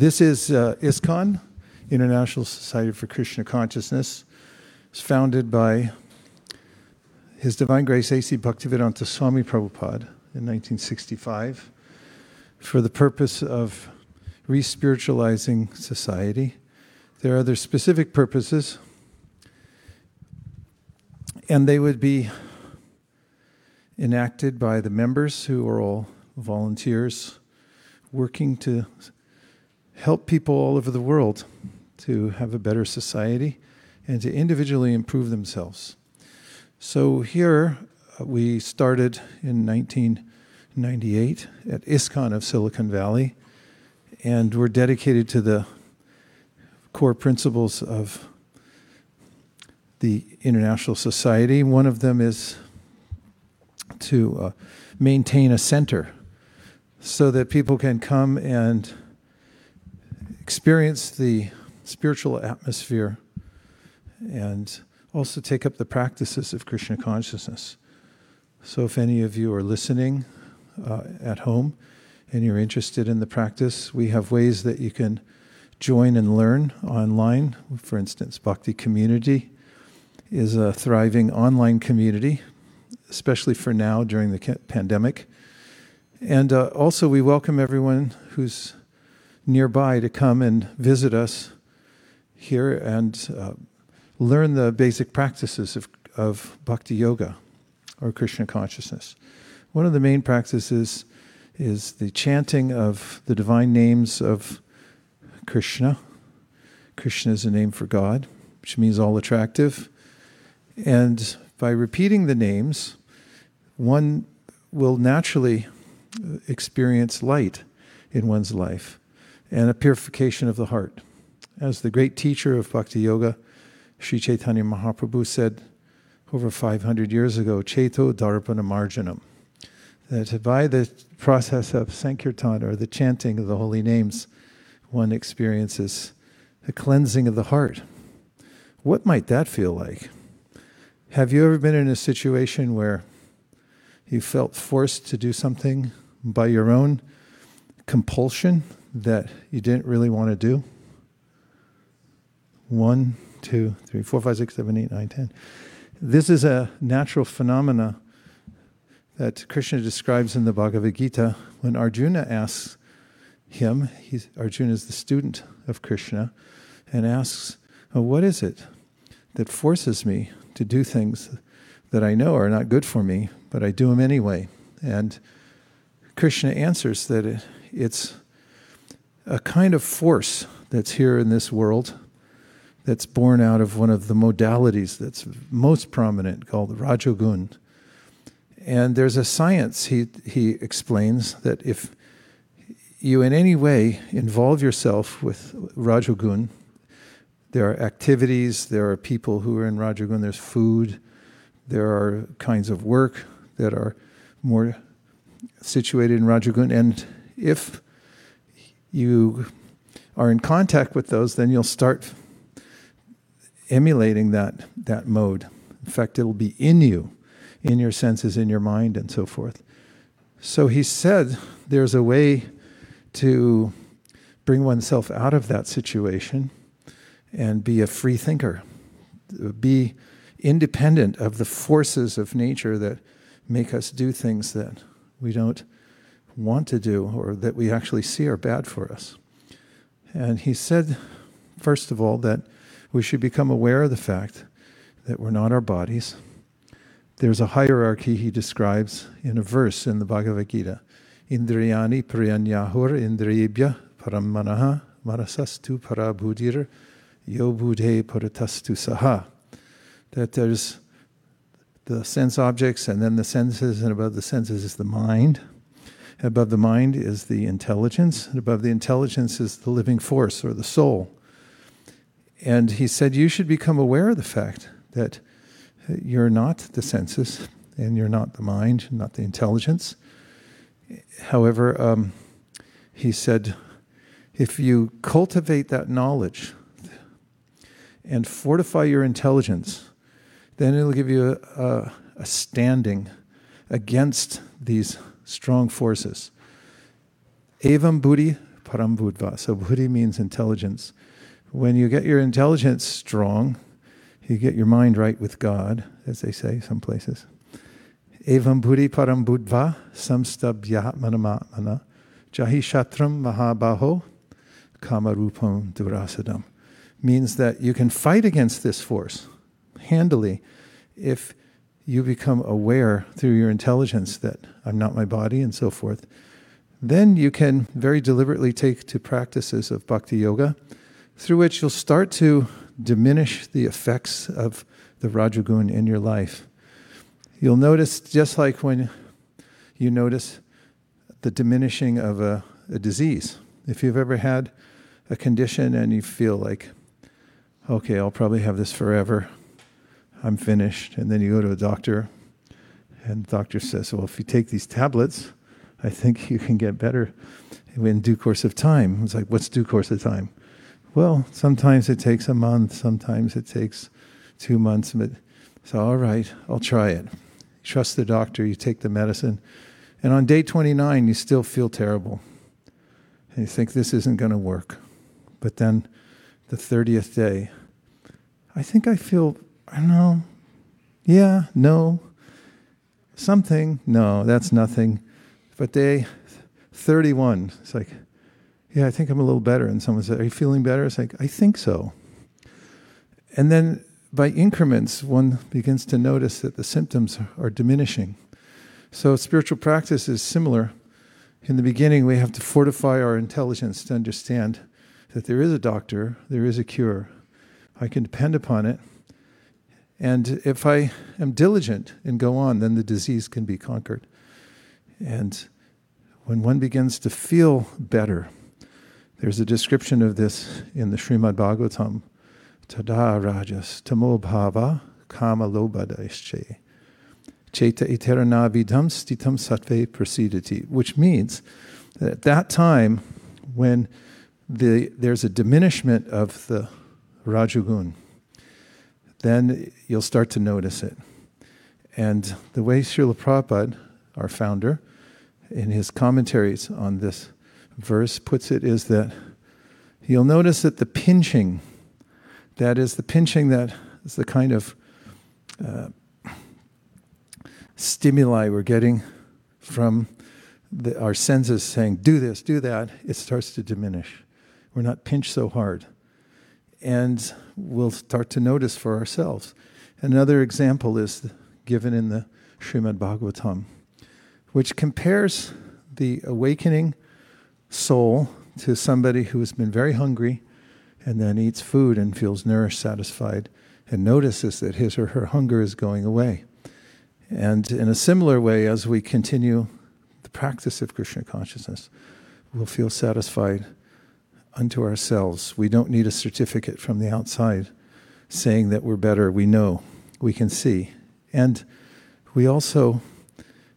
This is uh, ISKCON, International Society for Krishna Consciousness. It's founded by His Divine Grace A.C. Bhaktivedanta Swami Prabhupada in 1965 for the purpose of re spiritualizing society. There are other specific purposes, and they would be enacted by the members who are all volunteers working to help people all over the world to have a better society and to individually improve themselves. So here uh, we started in 1998 at ISKCON of Silicon Valley, and we're dedicated to the core principles of the International Society. One of them is to uh, maintain a center so that people can come and experience the spiritual atmosphere and also take up the practices of Krishna consciousness. So, if any of you are listening uh, at home and you're interested in the practice, we have ways that you can join and learn online. For instance, Bhakti Community is a thriving online community, especially for now during the pandemic. And uh, also, we welcome everyone who's nearby to come and visit us here and uh, learn the basic practices of, of bhakti yoga or Krishna consciousness. One of the main practices is the chanting of the divine names of Krishna. Krishna is a name for God, which means all attractive. And by repeating the names, one will naturally experience light in one's life and a purification of the heart. As the great teacher of Bhakti Yoga, Sri Chaitanya Mahaprabhu said over 500 years ago, Cheto Darpana Marjanam, that by the process of Sankirtan or the chanting of the holy names, one experiences a cleansing of the heart. What might that feel like? Have you ever been in a situation where you felt forced to do something by your own compulsion that you didn't really want to do? One, two, three, four, five, six, seven, eight, nine, ten. This is a natural phenomena that Krishna describes in the Bhagavad Gita when Arjuna asks him, Arjuna is the student of Krishna, and asks, oh, What is it that forces me to do things that I know are not good for me, but I do them anyway? And Krishna answers that it, it's a kind of force that's here in this world that's born out of one of the modalities that's most prominent called Rajogun. And there's a science, he, he explains, that if you in any way involve yourself with Rajogun, there are activities, there are people who are in Rajogun, there's food, there are kinds of work that are more situated in Rajagun. And if you are in contact with those, then you'll start emulating that, that mode. In fact, it'll be in you, in your senses, in your mind, and so forth. So he said there's a way to bring oneself out of that situation and be a free thinker, be independent of the forces of nature that make us do things that we don't want to do or that we actually see are bad for us. And he said, first of all, that we should become aware of the fact that we're not our bodies. There's a hierarchy he describes in a verse in the Bhagavad Gita. Indriyani priyanyahur indriyebhya paramanaha marasastu parabhudir yobudhe paratastu saha. That there's the sense objects, and then the senses, and above the senses is the mind. Above the mind is the intelligence, and above the intelligence is the living force or the soul. And he said, You should become aware of the fact that you're not the senses, and you're not the mind, not the intelligence. However, um, he said, if you cultivate that knowledge and fortify your intelligence, then it'll give you a, a, a standing against these strong forces. Evam buddhi parambudva. So buddhi means intelligence. When you get your intelligence strong, you get your mind right with God, as they say some places. Evam buddhi parambudva samstabhya manamatmana jahi shatram mahabaho kamarupam durasadam. Means that you can fight against this force handily if you become aware through your intelligence that I'm not my body and so forth, then you can very deliberately take to practices of bhakti yoga through which you'll start to diminish the effects of the Rajagun in your life. You'll notice, just like when you notice the diminishing of a, a disease, if you've ever had a condition and you feel like, okay, I'll probably have this forever, I'm finished. And then you go to a doctor, and the doctor says, Well, if you take these tablets, I think you can get better in due course of time. It's like, What's due course of time? Well, sometimes it takes a month, sometimes it takes two months, but so, all right, I'll try it. You trust the doctor, you take the medicine, and on day 29, you still feel terrible. And you think this isn't going to work. But then the 30th day, I think I feel I know. Yeah, no. Something. No, that's nothing. But day 31, it's like, yeah, I think I'm a little better. And someone said, Are you feeling better? It's like, I think so. And then by increments, one begins to notice that the symptoms are diminishing. So spiritual practice is similar. In the beginning, we have to fortify our intelligence to understand that there is a doctor, there is a cure. I can depend upon it. And if I am diligent and go on, then the disease can be conquered. And when one begins to feel better, there's a description of this in the Srimad Bhagavatam. Tada rajas tamo bhava kama lobadaische. Cheta iterana vidam stitam satve prasidati, which means that at that time, when the, there's a diminishment of the rajagun, then you'll start to notice it. And the way Srila Prabhupada, our founder, in his commentaries on this verse puts it is that you'll notice that the pinching, that is the pinching that is the kind of uh, stimuli we're getting from the, our senses saying, do this, do that, it starts to diminish. We're not pinched so hard and we'll start to notice for ourselves. Another example is given in the Srimad Bhagavatam, which compares the awakening soul to somebody who has been very hungry and then eats food and feels nourished, satisfied, and notices that his or her hunger is going away. And in a similar way, as we continue the practice of Krishna consciousness, we'll feel satisfied unto ourselves. We don't need a certificate from the outside saying that we're better. We know, we can see. And we also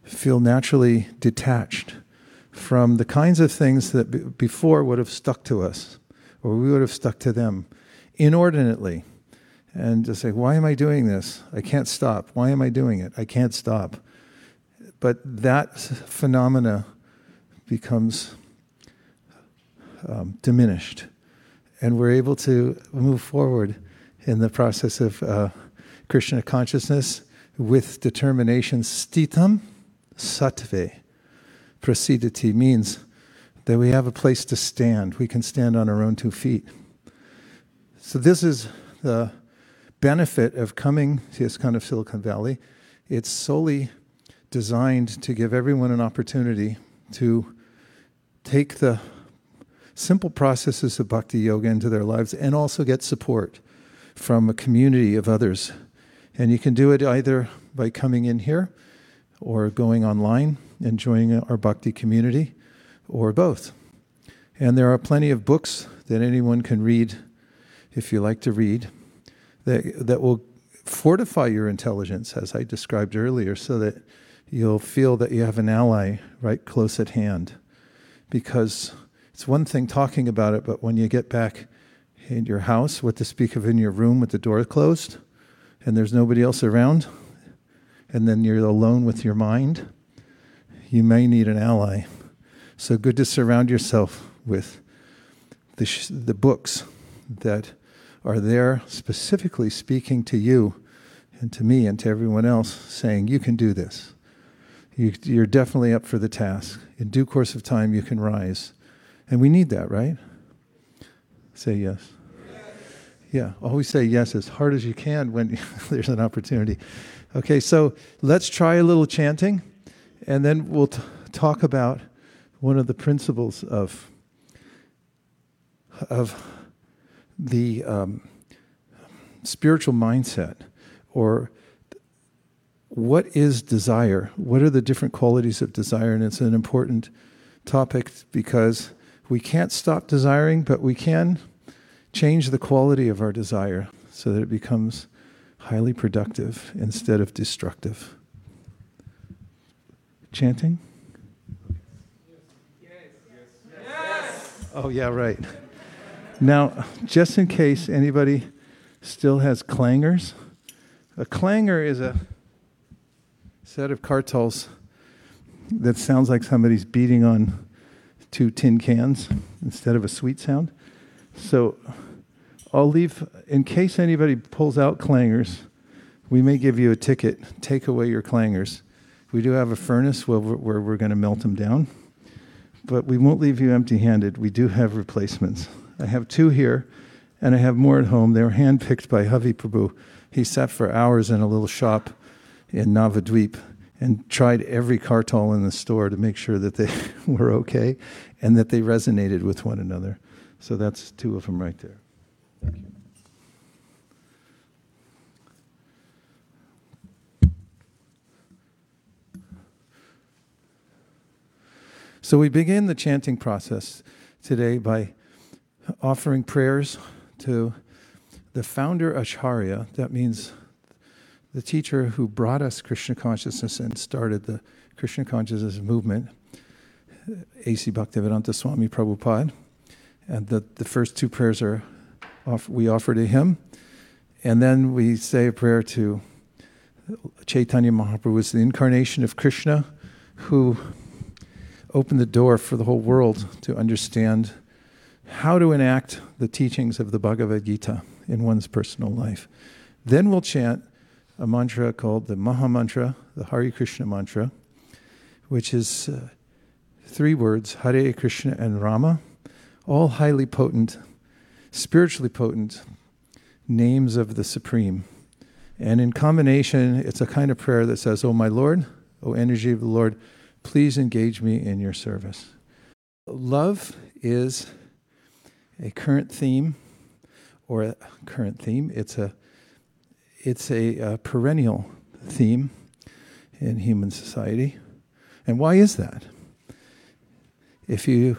feel naturally detached from the kinds of things that b- before would have stuck to us, or we would have stuck to them inordinately. And to say, why am I doing this? I can't stop. Why am I doing it? I can't stop. But that phenomena becomes um, diminished. And we're able to move forward in the process of uh, Krishna consciousness with determination. Stitam sattve prasidati means that we have a place to stand. We can stand on our own two feet. So, this is the benefit of coming to ISKCON of Silicon Valley. It's solely designed to give everyone an opportunity to take the simple processes of bhakti yoga into their lives and also get support from a community of others. And you can do it either by coming in here or going online and joining our bhakti community or both. And there are plenty of books that anyone can read if you like to read that, that will fortify your intelligence, as I described earlier, so that you'll feel that you have an ally right close at hand. Because it's one thing talking about it, but when you get back in your house, what to speak of in your room with the door closed, and there's nobody else around, and then you're alone with your mind, you may need an ally. So good to surround yourself with the, sh- the books that are there specifically speaking to you and to me and to everyone else, saying, You can do this. You, you're definitely up for the task. In due course of time, you can rise. And we need that, right? Say yes. Yeah, always say yes as hard as you can when there's an opportunity. Okay, so let's try a little chanting, and then we'll t- talk about one of the principles of of the um, spiritual mindset, or what is desire? What are the different qualities of desire? And it's an important topic because we can't stop desiring, but we can change the quality of our desire so that it becomes highly productive instead of destructive. Chanting? Yes. Yes. Yes. Oh, yeah, right. Now, just in case anybody still has clangers, a clanger is a set of kartals that sounds like somebody's beating on two tin cans instead of a sweet sound. So I'll leave, in case anybody pulls out clangers, we may give you a ticket. Take away your clangers. We do have a furnace where we're, we're going to melt them down, but we won't leave you empty handed. We do have replacements. I have two here, and I have more at home. They were handpicked by Havi Prabhu. He sat for hours in a little shop in Navadweep and tried every kartal in the store to make sure that they were okay and that they resonated with one another. So that's two of them right there. Thank you. So we begin the chanting process today by offering prayers to the founder Acharya. That means the teacher who brought us Krishna consciousness and started the Krishna consciousness movement, A.C. Bhaktivedanta Swami Prabhupada. And the, the first two prayers are off, we offer to him. And then we say a prayer to Chaitanya Mahaprabhu, is the incarnation of Krishna, who opened the door for the whole world to understand how to enact the teachings of the Bhagavad Gita in one's personal life. Then we'll chant a mantra called the Maha Mantra, the Hare Krishna mantra, which is uh, three words Hare Krishna and Rama, all highly potent spiritually potent names of the Supreme. And in combination, it's a kind of prayer that says, Oh, my Lord, O energy of the Lord, please engage me in your service. Love is a current theme, or a current theme. It's a, it's a, a perennial theme in human society. And why is that? If you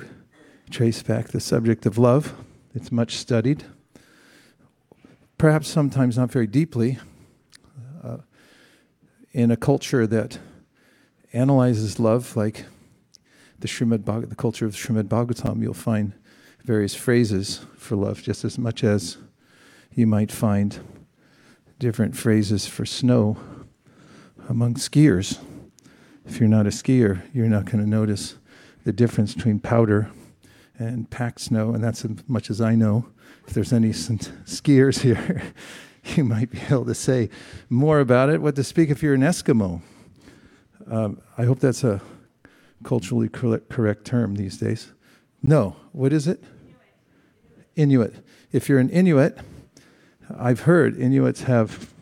trace back the subject of love, it's much studied, perhaps sometimes not very deeply, uh, in a culture that analyzes love, like the Srimad Bhag- the culture of Srimad Bhagavatam, you'll find various phrases for love, just as much as you might find different phrases for snow among skiers. If you're not a skier, you're not going to notice the difference between powder and packed snow, and that's as much as I know. If there's any skiers here, you might be able to say more about it. What to speak if you're an Eskimo? Um, I hope that's a culturally correct term these days. No, what is it? Inuit. Inuit. If you're an Inuit, I've heard Inuits have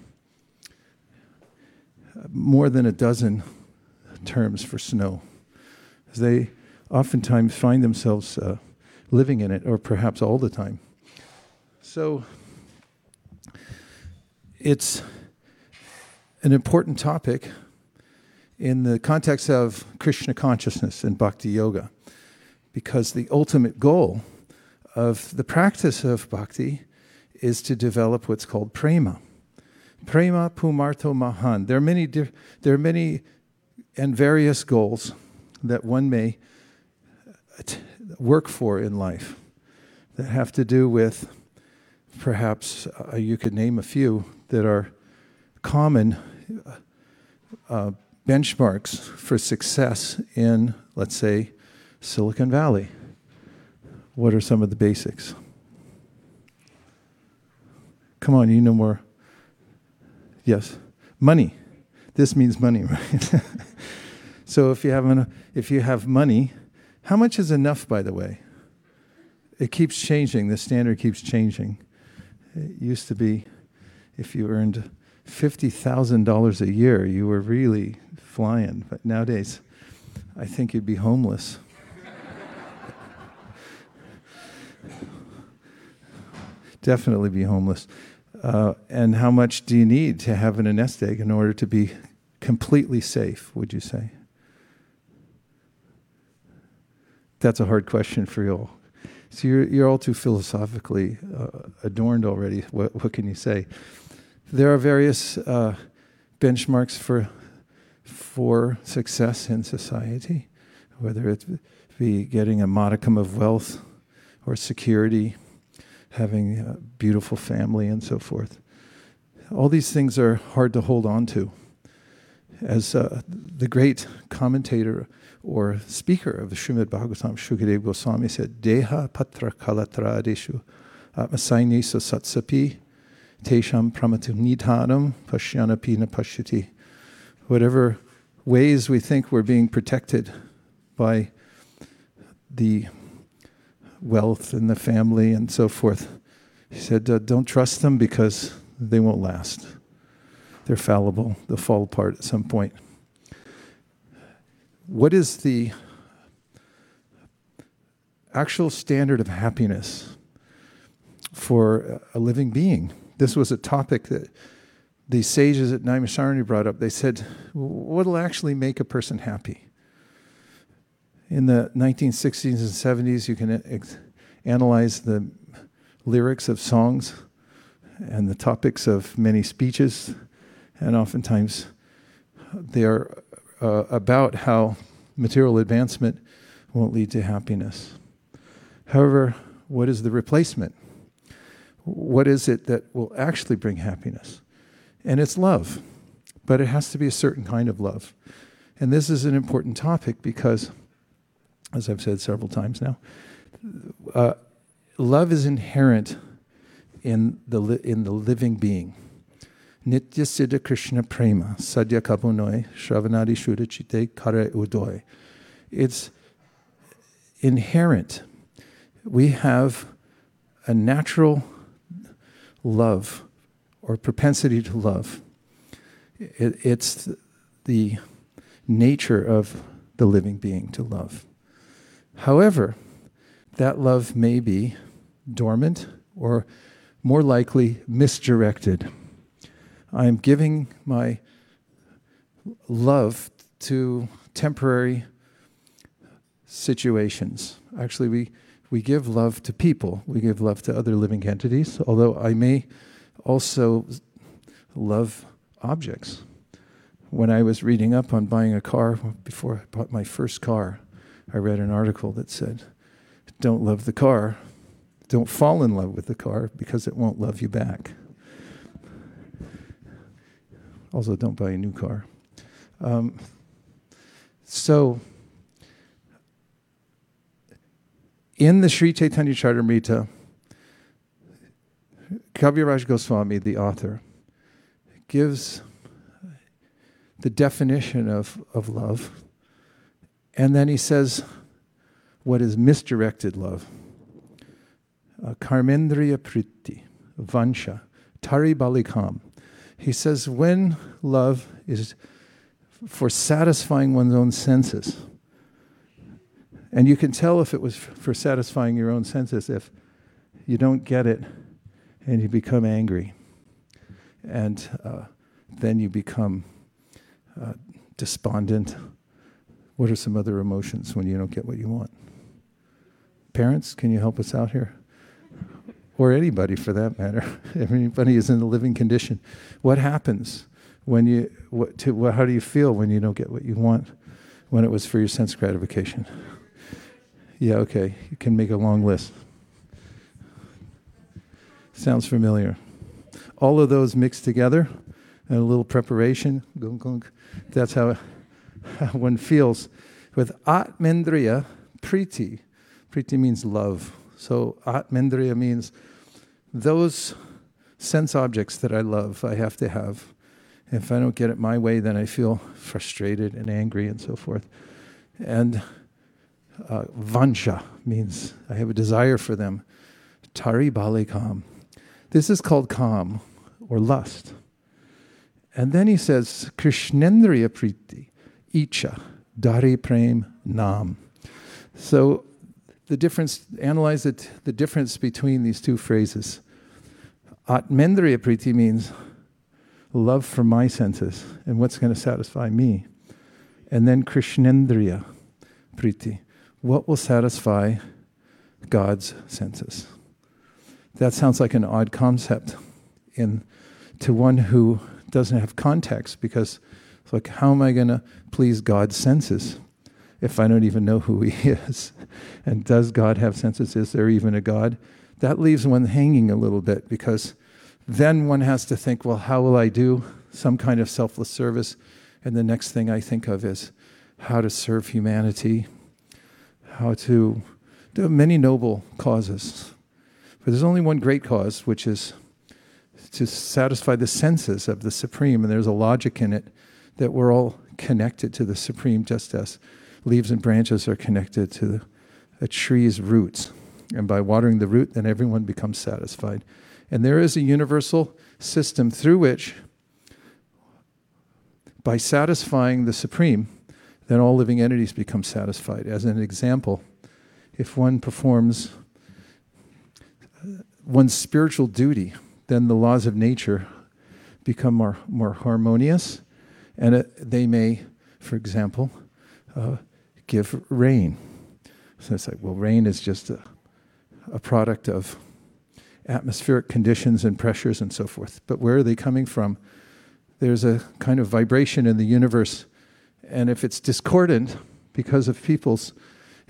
more than a dozen terms for snow. They oftentimes find themselves uh, living in it, or perhaps all the time. So it's an important topic in the context of Krishna consciousness and bhakti yoga, because the ultimate goal of the practice of bhakti is to develop what's called prema. Prema pumarto mahan. There are many, there are many and various goals that one may work for in life that have to do with perhaps uh, you could name a few that are common uh, benchmarks for success in, let's say, Silicon Valley What are some of the basics? Come on, you know more. Yes, money. This means money, right? so if you have an, if you have money, how much is enough? By the way, it keeps changing. The standard keeps changing. It used to be, if you earned fifty thousand dollars a year, you were really flying. But nowadays, I think you'd be homeless. Definitely be homeless. Uh, and how much do you need to have in a nest egg in order to be completely safe, would you say? That's a hard question for you all. So you're, you're all too philosophically uh, adorned already. What, what can you say? There are various uh, benchmarks for, for success in society, whether it be getting a modicum of wealth or security having a beautiful family and so forth. All these things are hard to hold on to. As uh, the great commentator or speaker of the Srimad Bhagavatam, Shukadev Goswami said, Deha patra kalatra adeshu atmasaini satsapi tesham pramatu nidhanam pashyanapina pashyati. Whatever ways we think we're being protected by the wealth and the family and so forth. He said, uh, Don't trust them because they won't last. They're fallible, they'll fall apart at some point. What is the actual standard of happiness for a living being? This was a topic that the sages at Naimisharanya brought up. They said, What will actually make a person happy? In the 1960s and 70s, you can ex- analyze the lyrics of songs and the topics of many speeches, and oftentimes they are uh, about how material advancement won't lead to happiness. However, what is the replacement? What is it that will actually bring happiness? And it's love, but it has to be a certain kind of love. And this is an important topic because as I've said several times now. Uh, love is inherent in the, li- in the living being. Nitya Siddha Krishna Prema, Sadhya Kapunoi, Shravanadi Shudachite Kare Udoy. It's inherent. We have a natural love or propensity to love. It, it's the nature of the living being to love. However, that love may be dormant or more likely misdirected. I'm giving my love to temporary situations. Actually, we, we give love to people, we give love to other living entities, although I may also love objects. When I was reading up on buying a car, before I bought my first car, I read an article that said, Don't love the car. Don't fall in love with the car because it won't love you back. Also, don't buy a new car. Um, so, in the Sri Chaitanya Charitamrita, Kaviraj Goswami, the author, gives the definition of, of love and then he says, what is misdirected love? Uh, Karmendriya Priti, Vansha, Tari Balikam. He says, when love is for satisfying one's own senses, and you can tell if it was for satisfying your own senses if you don't get it and you become angry. And uh, then you become uh, despondent what are some other emotions when you don't get what you want? Parents, can you help us out here? Or anybody for that matter. Everybody is in a living condition. What happens when you, what, to, what, how do you feel when you don't get what you want when it was for your sense gratification? Yeah, okay. You can make a long list. Sounds familiar. All of those mixed together and a little preparation. That's how one feels with Atmendriya Priti. Priti means love, So Atmendriya means those sense objects that I love, I have to have. If I don't get it my way, then I feel frustrated and angry and so forth. And uh, vansha means I have a desire for them. Tari bali kam. This is called kam or lust. And then he says, Krishnendriya priti, icha, dari prem nam. So the difference, analyze it, the difference between these two phrases. Atmendriya priti means love for my senses and what's going to satisfy me. And then Krishnendriya priti, what will satisfy God's senses. That sounds like an odd concept in to one who doesn't have context because it's like how am I going to please God's senses if I don't even know who he is? And does God have senses? Is there even a God? That leaves one hanging a little bit because then one has to think, well, how will I do some kind of selfless service? And the next thing I think of is how to serve humanity, how to do many noble causes. But there's only one great cause, which is to satisfy the senses of the Supreme. And there's a logic in it that we're all connected to the Supreme, just as leaves and branches are connected to a tree's roots. And by watering the root, then everyone becomes satisfied. And there is a universal system through which, by satisfying the Supreme, then all living entities become satisfied. As an example, if one performs uh, one's spiritual duty, then the laws of nature become more, more harmonious, and it, they may, for example, uh, give rain. So it's like, well, rain is just a, a product of atmospheric conditions and pressures and so forth. But where are they coming from? There's a kind of vibration in the universe, and if it's discordant because of people's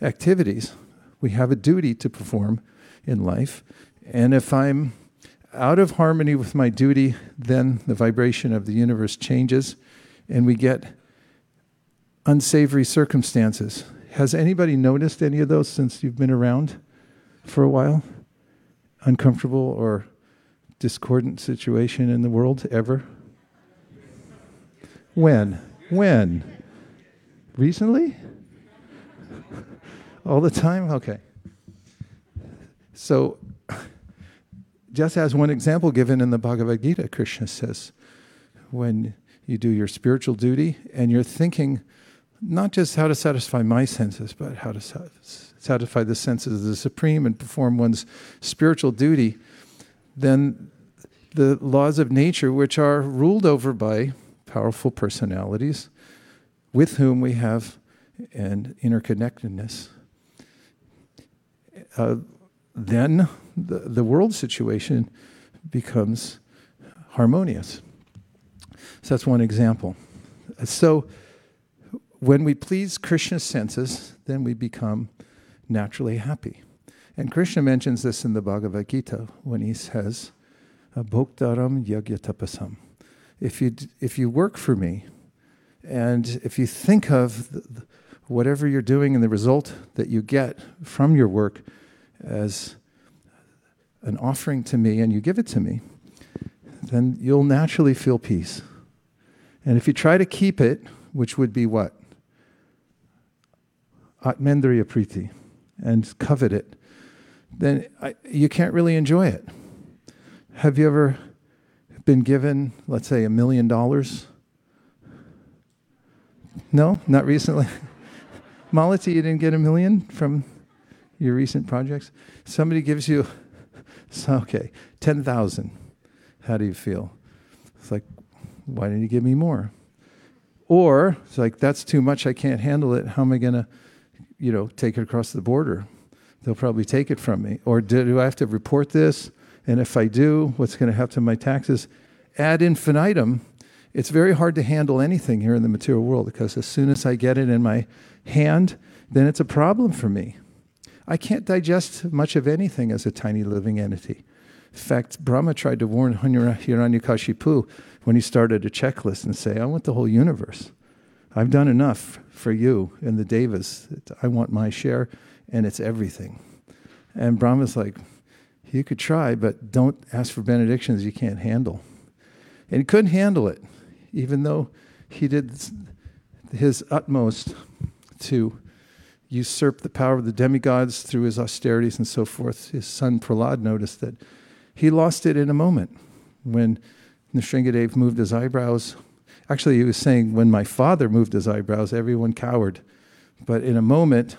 activities, we have a duty to perform in life. And if I'm out of harmony with my duty, then the vibration of the universe changes and we get unsavory circumstances. Has anybody noticed any of those since you've been around for a while? uncomfortable or discordant situation in the world ever? When? When? Recently? All the time? Okay. So, just as one example given in the Bhagavad Gita, Krishna says, when you do your spiritual duty and you're thinking not just how to satisfy my senses, but how to satisfy the senses of the Supreme and perform one's spiritual duty, then the laws of nature, which are ruled over by powerful personalities with whom we have an interconnectedness, uh, then the, the world situation becomes harmonious. So that's one example. So when we please Krishna's senses, then we become naturally happy. And Krishna mentions this in the Bhagavad Gita when he says, Bhoktaram yagya tapasam. If you, if you work for me, and if you think of the, whatever you're doing and the result that you get from your work as an offering to me and you give it to me, then you'll naturally feel peace. And if you try to keep it, which would be what? Atmendriya priti, and covet it, then I, you can't really enjoy it. Have you ever been given, let's say, a million dollars? No, not recently. Malati, you didn't get a million from your recent projects? Somebody gives you, okay, 10,000. How do you feel? It's like, why didn't you give me more? Or it's like, that's too much, I can't handle it. How am I going to you know, take it across the border. They'll probably take it from me. Or do, do I have to report this? And if I do, what's going to happen to my taxes? Ad infinitum, it's very hard to handle anything here in the material world because as soon as I get it in my hand, then it's a problem for me. I can't digest much of anything as a tiny living entity. In fact, Brahma tried to warn Hiranyakashipu when he started a checklist and say, I want the whole universe. I've done enough for you and the Devas. I want my share, and it's everything. And Brahma's like, you could try, but don't ask for benedictions you can't handle. And he couldn't handle it, even though he did his utmost to usurp the power of the demigods through his austerities and so forth. His son Prahlad noticed that he lost it in a moment when Nrsingadev moved his eyebrows. Actually, he was saying, when my father moved his eyebrows, everyone cowered. But in a moment,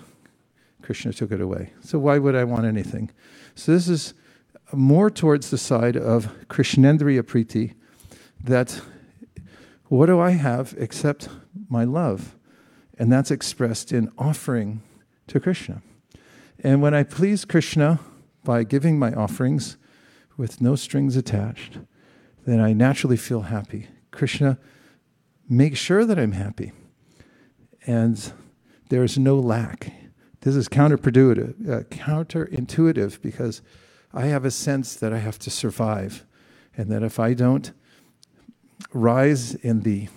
Krishna took it away. So why would I want anything? So this is more towards the side of Krishnendriya Priti, that what do I have except my love? And that's expressed in offering to Krishna. And when I please Krishna by giving my offerings with no strings attached, then I naturally feel happy. Krishna make sure that I'm happy. And there's no lack. This is counterintuitive, uh, counterintuitive because I have a sense that I have to survive, and that if I don't rise in the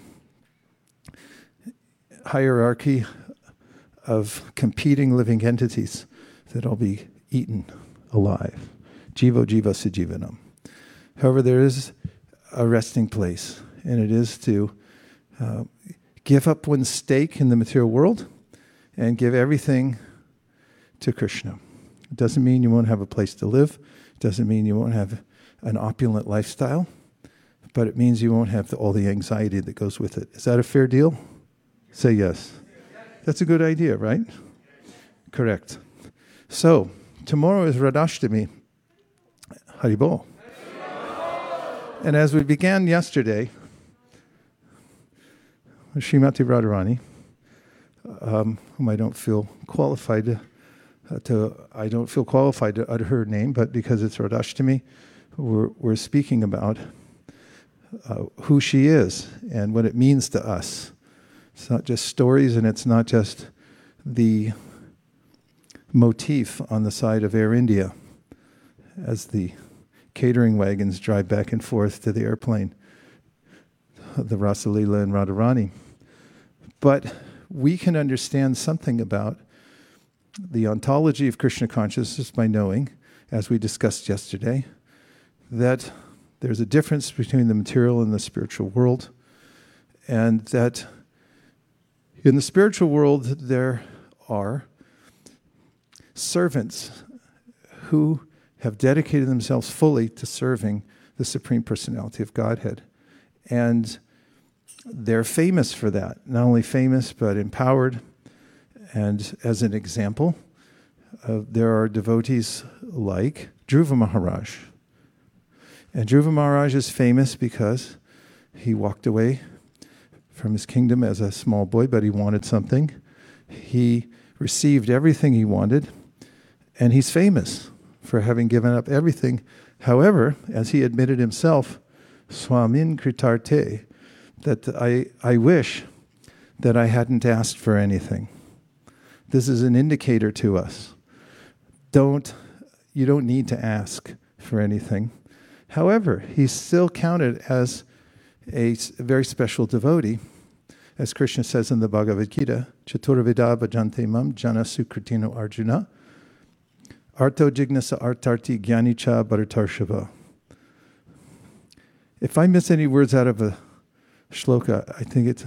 hierarchy of competing living entities, that I'll be eaten alive. Jivo jiva sajivanam. However, there is a resting place, and it is to uh, give up one's stake in the material world and give everything to Krishna. It doesn't mean you won't have a place to live, it doesn't mean you won't have an opulent lifestyle, but it means you won't have the, all the anxiety that goes with it. Is that a fair deal? Say yes. That's a good idea, right? Correct. So, tomorrow is Radhashtami. Haribol. And as we began yesterday, Srimati Radharani, um, whom I don't feel qualified to, uh, to, I don't feel qualified to utter her name, but because it's Radhashtami, we're, we're speaking about uh, who she is and what it means to us. It's not just stories and it's not just the motif on the side of Air India as the catering wagons drive back and forth to the airplane, the Rasalila and Radharani. But we can understand something about the ontology of Krishna consciousness by knowing, as we discussed yesterday, that there's a difference between the material and the spiritual world, and that in the spiritual world there are servants who have dedicated themselves fully to serving the Supreme Personality of Godhead. And they're famous for that. Not only famous, but empowered. And as an example, uh, there are devotees like Dhruva Maharaj. And Dhruva Maharaj is famous because he walked away from his kingdom as a small boy, but he wanted something. He received everything he wanted, and he's famous for having given up everything. However, as he admitted himself, Swamin Kritarte, that I, I wish that I hadn't asked for anything. This is an indicator to us. Don't, you don't need to ask for anything. However, he's still counted as a very special devotee. As Krishna says in the Bhagavad Gita, Chaturveda bhajante mam jana sukritino arjuna Arto Jignasa Artarti Gyanicha Bharatarshava. If I miss any words out of a shloka, I think it's,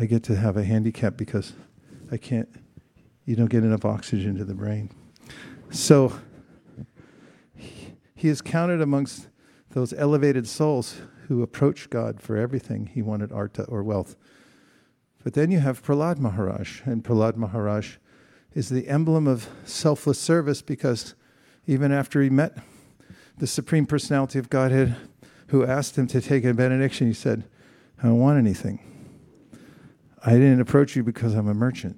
I get to have a handicap because I can't, you don't get enough oxygen to the brain. So he is counted amongst those elevated souls who approach God for everything. He wanted arta or wealth. But then you have Prahlad Maharaj, and Prahlad Maharaj is the emblem of selfless service because even after he met the Supreme Personality of Godhead, who asked him to take a benediction, he said, I don't want anything. I didn't approach you because I'm a merchant.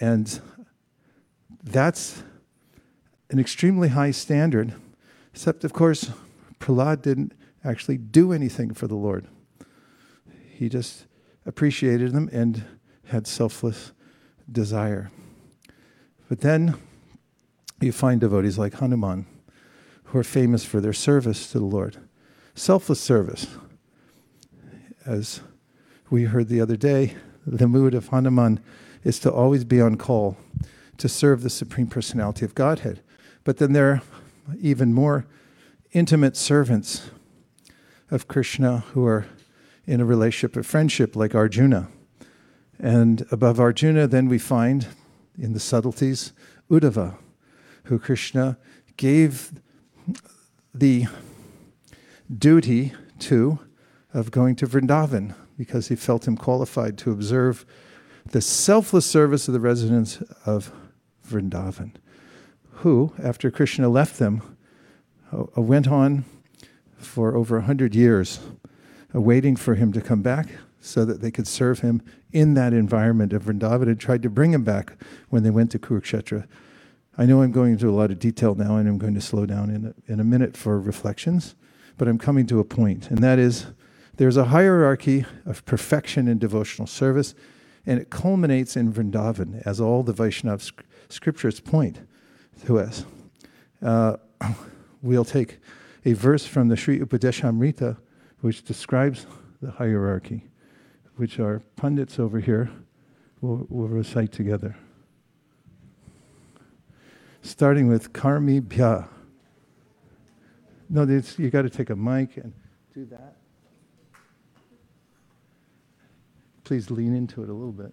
And that's an extremely high standard, except, of course, Prahlad didn't actually do anything for the Lord. He just appreciated them and had selfless desire. But then you find devotees like Hanuman who are famous for their service to the Lord. Selfless service. As we heard the other day, the mood of Hanuman is to always be on call to serve the Supreme Personality of Godhead. But then there are even more intimate servants of Krishna who are in a relationship of friendship, like Arjuna. And above Arjuna, then we find in the subtleties. Uddhava, who Krishna gave the duty to of going to Vrindavan because he felt him qualified to observe the selfless service of the residents of Vrindavan, who, after Krishna left them, uh, went on for over a hundred years, uh, waiting for him to come back so that they could serve him in that environment of Vrindavan and tried to bring him back when they went to Kurukshetra. I know I'm going into a lot of detail now and I'm going to slow down in a, in a minute for reflections, but I'm coming to a point, and that is there's a hierarchy of perfection in devotional service, and it culminates in Vrindavan, as all the Vaishnava scriptures point to us. Uh, we'll take a verse from the Sri Upadeshamrita, which describes the hierarchy, which our pundits over here will, will recite together. Starting with Karmi Bhya. No, you got to take a mic and do that. Please lean into it a little bit.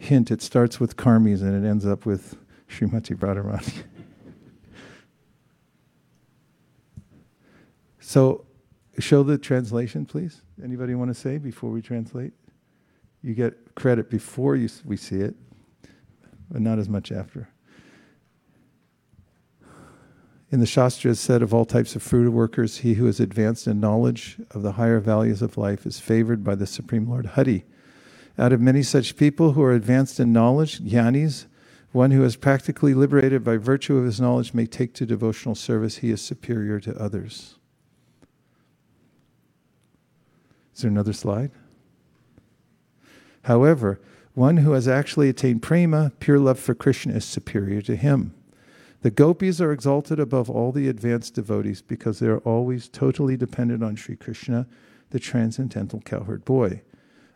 Hint, it starts with karmis and it ends up with Srimati Radharani. so, show the translation, please. Anybody want to say before we translate? You get credit before you, we see it, but not as much after. In the Shastras said of all types of fruit workers, he who is advanced in knowledge of the higher values of life is favored by the Supreme Lord Hari. Out of many such people who are advanced in knowledge, jnanis, one who is practically liberated by virtue of his knowledge may take to devotional service, he is superior to others. Is there another slide? However, one who has actually attained prema, pure love for Krishna, is superior to him. The gopis are exalted above all the advanced devotees because they are always totally dependent on Sri Krishna, the transcendental cowherd boy.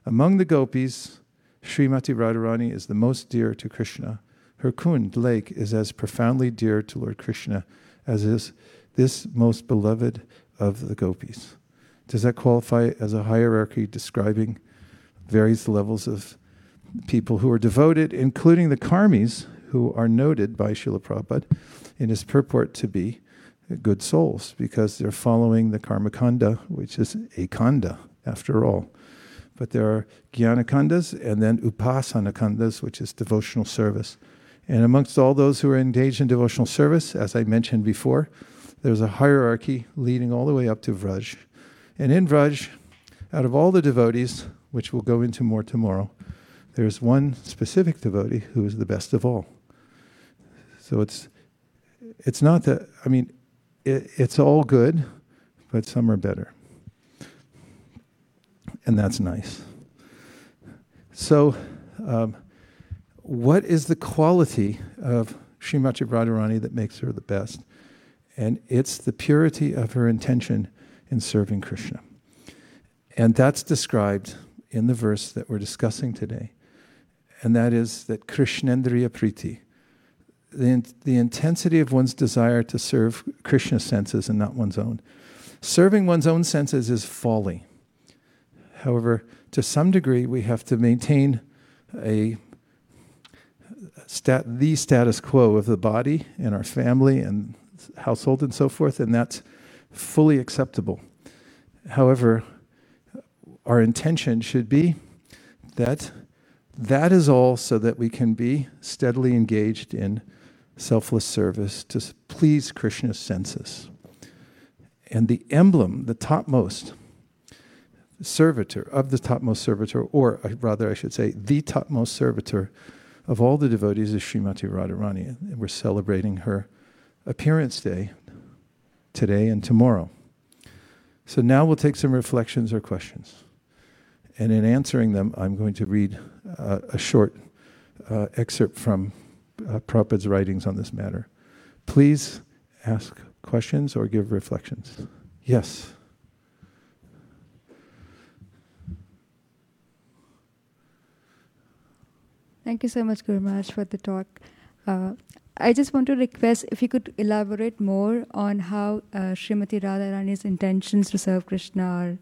Among the gopis, Srimati Radharani is the most dear to Krishna. Her kund, lake, is as profoundly dear to Lord Krishna as is this most beloved of the gopis. Does that qualify as a hierarchy describing various levels of people who are devoted, including the karmis, who are noted by Srila Prabhupada in his purport to be good souls because they're following the karma kanda, which is a kanda after all. But there are jnana kandas and then upasana kandas, which is devotional service. And amongst all those who are engaged in devotional service, as I mentioned before, there's a hierarchy leading all the way up to Vraj. And in Vraj, out of all the devotees, which we'll go into more tomorrow, there's one specific devotee who is the best of all. So it's it's not that I mean it, it's all good, but some are better, and that's nice. So, um, what is the quality of Srimati Radharani that makes her the best? And it's the purity of her intention in serving Krishna. And that's described in the verse that we're discussing today, and that is that Krishnendriya Priti, the, the intensity of one's desire to serve Krishna's senses and not one's own. Serving one's own senses is folly. However, to some degree, we have to maintain a stat, the status quo of the body and our family and household and so forth, and that's fully acceptable. However, our intention should be that that is all so that we can be steadily engaged in selfless service to please Krishna's senses. And the emblem, the topmost servitor of the topmost servitor, or rather, I should say, the topmost servitor of all the devotees is Srimati Radharani. And we're celebrating her appearance day today and tomorrow. So now we'll take some reflections or questions. And in answering them, I'm going to read uh, a short uh, excerpt from uh, Prabhupada's writings on this matter. Please ask questions or give reflections. Yes. Thank you so much, Guru Maharaj, for the talk. Uh, I just want to request if you could elaborate more on how uh, Srimati Radharani's intentions to serve Krishna are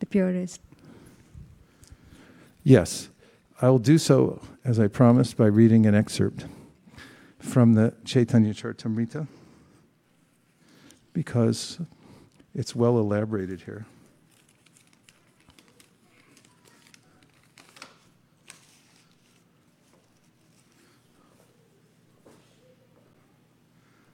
the purest. Yes, I will do so as I promised by reading an excerpt from the Chaitanya Charitamrita because it's well elaborated here.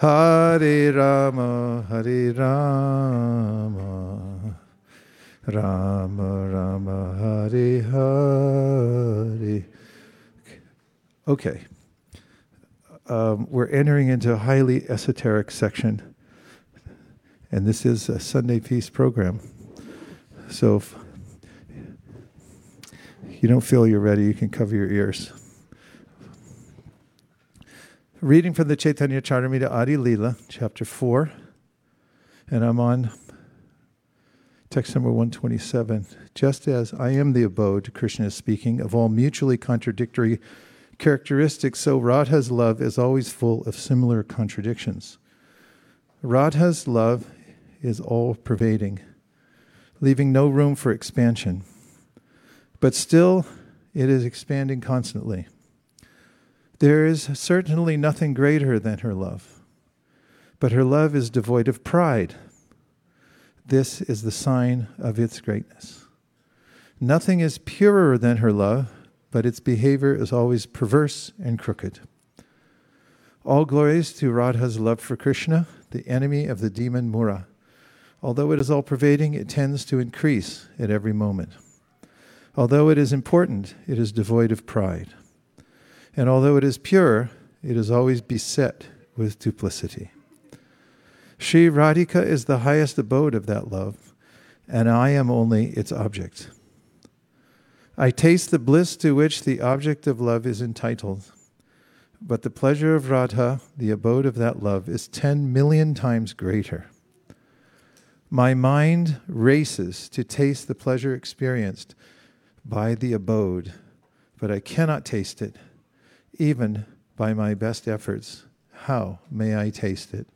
Hare Rama, Hare Rama, Rama Rama, Hare Hare. Okay. Um, we're entering into a highly esoteric section, and this is a Sunday Feast program. So if you don't feel you're ready, you can cover your ears. Reading from the Chaitanya Charitamrita Adi Lila, chapter 4, and I'm on text number 127. Just as I am the abode, Krishna is speaking, of all mutually contradictory characteristics, so Radha's love is always full of similar contradictions. Radha's love is all pervading, leaving no room for expansion, but still it is expanding constantly. There is certainly nothing greater than her love, but her love is devoid of pride. This is the sign of its greatness. Nothing is purer than her love, but its behavior is always perverse and crooked. All glories to Radha's love for Krishna, the enemy of the demon Mura. Although it is all pervading, it tends to increase at every moment. Although it is important, it is devoid of pride. And although it is pure, it is always beset with duplicity. Sri Radhika is the highest abode of that love, and I am only its object. I taste the bliss to which the object of love is entitled, but the pleasure of Radha, the abode of that love, is ten million times greater. My mind races to taste the pleasure experienced by the abode, but I cannot taste it even by my best efforts. How may I taste it?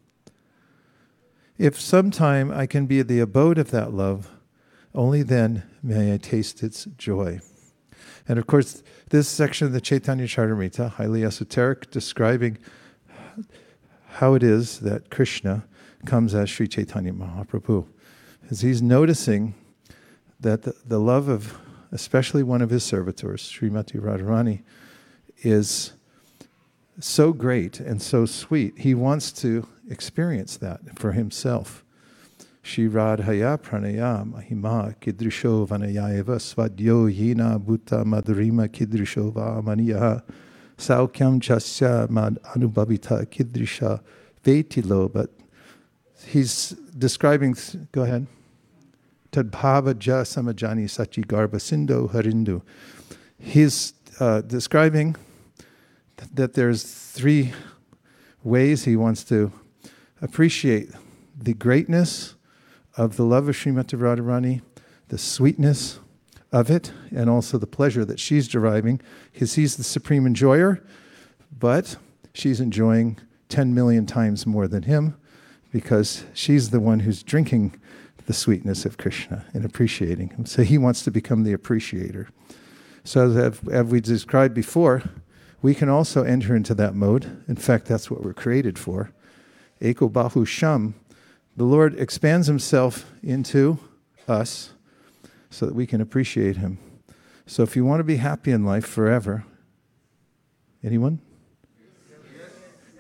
If sometime I can be the abode of that love, only then may I taste its joy. And of course, this section of the Chaitanya Charitamrita, highly esoteric, describing how it is that Krishna comes as Sri Chaitanya Mahaprabhu. As he's noticing that the, the love of especially one of his servitors, Srimati Radharani, is so great and so sweet. He wants to experience that for himself. Shiradhaya pranaya mahima kidrisho vanayaiva svadyo yina bhuta madhurima kidrisho vamaniya saukyam chasya mad anubhavita kidrisha vetilo. But he's describing, go ahead. Tadbhava ja samajani sachi garba sindo harindu. He's uh, describing that there's three ways he wants to appreciate the greatness of the love of Srimati Radharani, the sweetness of it, and also the pleasure that she's deriving, because he's the supreme enjoyer, but she's enjoying 10 million times more than him because she's the one who's drinking the sweetness of Krishna and appreciating him. So he wants to become the appreciator. So, as, as we described before, we can also enter into that mode. In fact, that's what we're created for. Eko Bahu Sham, the Lord expands himself into us so that we can appreciate him. So, if you want to be happy in life forever, anyone?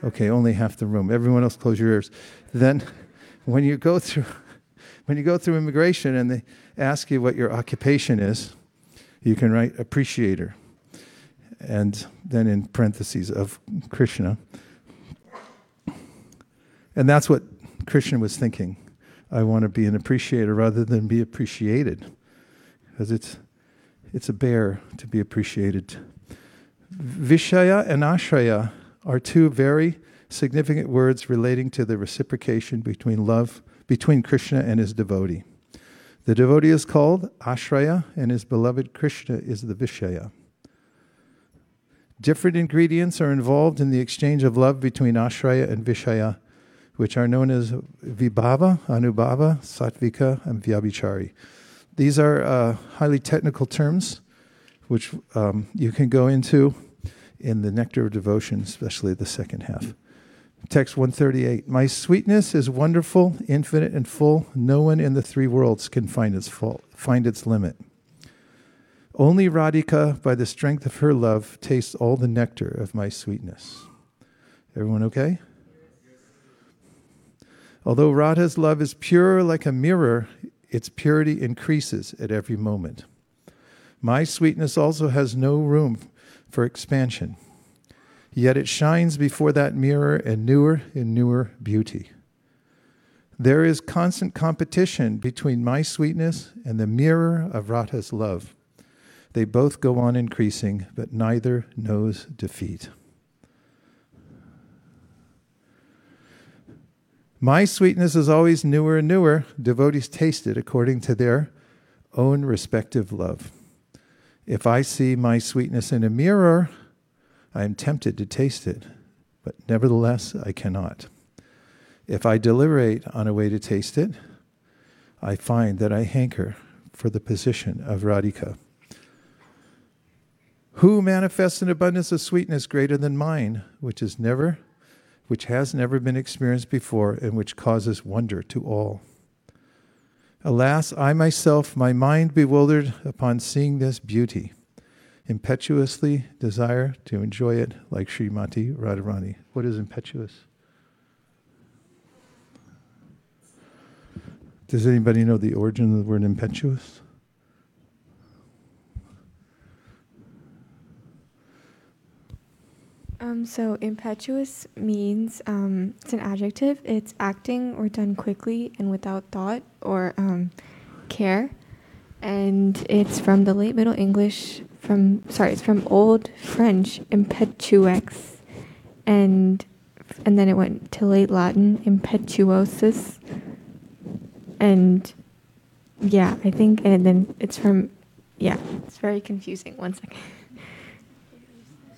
Okay, only half the room. Everyone else, close your ears. Then, when you go through, when you go through immigration and they ask you what your occupation is, you can write appreciator, and then in parentheses of Krishna. And that's what Krishna was thinking. I want to be an appreciator rather than be appreciated, because it's it's a bear to be appreciated. Vishaya and ashraya are two very significant words relating to the reciprocation between love between Krishna and his devotee. The devotee is called Ashraya, and his beloved Krishna is the Vishaya. Different ingredients are involved in the exchange of love between Ashraya and Vishaya, which are known as Vibhava, Anubhava, Sattvika, and Vyabhichari. These are uh, highly technical terms, which um, you can go into in the Nectar of Devotion, especially the second half. Text 138 My sweetness is wonderful, infinite, and full. No one in the three worlds can find its, full, find its limit. Only Radhika, by the strength of her love, tastes all the nectar of my sweetness. Everyone okay? Although Radha's love is pure like a mirror, its purity increases at every moment. My sweetness also has no room for expansion. Yet it shines before that mirror in newer and newer beauty. There is constant competition between my sweetness and the mirror of Radha's love. They both go on increasing, but neither knows defeat. My sweetness is always newer and newer. Devotees taste it according to their own respective love. If I see my sweetness in a mirror, I am tempted to taste it, but nevertheless I cannot. If I deliberate on a way to taste it, I find that I hanker for the position of Radhika. Who manifests an abundance of sweetness greater than mine, which is never, which has never been experienced before, and which causes wonder to all? Alas, I myself, my mind bewildered upon seeing this beauty impetuously desire to enjoy it like Srimati Radharani. What is impetuous? Does anybody know the origin of the word impetuous? Um, so impetuous means um, it's an adjective. It's acting or done quickly and without thought or um, care, and it's from the late Middle English from sorry, it's from Old French impetueux, and and then it went to late Latin impetuosus, and yeah, I think, and then it's from yeah, it's very confusing. One second.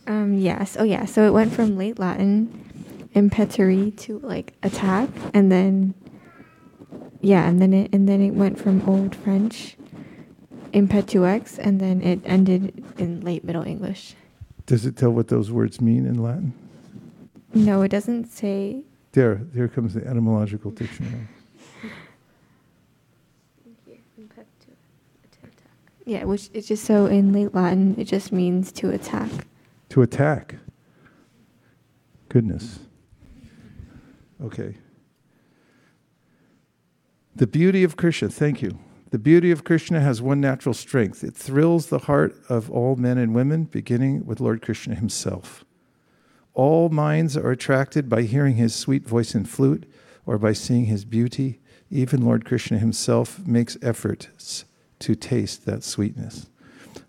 Um, yes. Oh, yeah. So it went from late Latin, impetere, to like attack, and then yeah, and then it and then it went from Old French, impetueux, and then it ended in late Middle English. Does it tell what those words mean in Latin? No, it doesn't say. There, there comes the etymological dictionary. Yeah, which it's just so in late Latin, it just means to attack. To attack. Goodness. Okay. The beauty of Krishna, thank you. The beauty of Krishna has one natural strength it thrills the heart of all men and women, beginning with Lord Krishna himself. All minds are attracted by hearing his sweet voice and flute or by seeing his beauty. Even Lord Krishna himself makes efforts to taste that sweetness.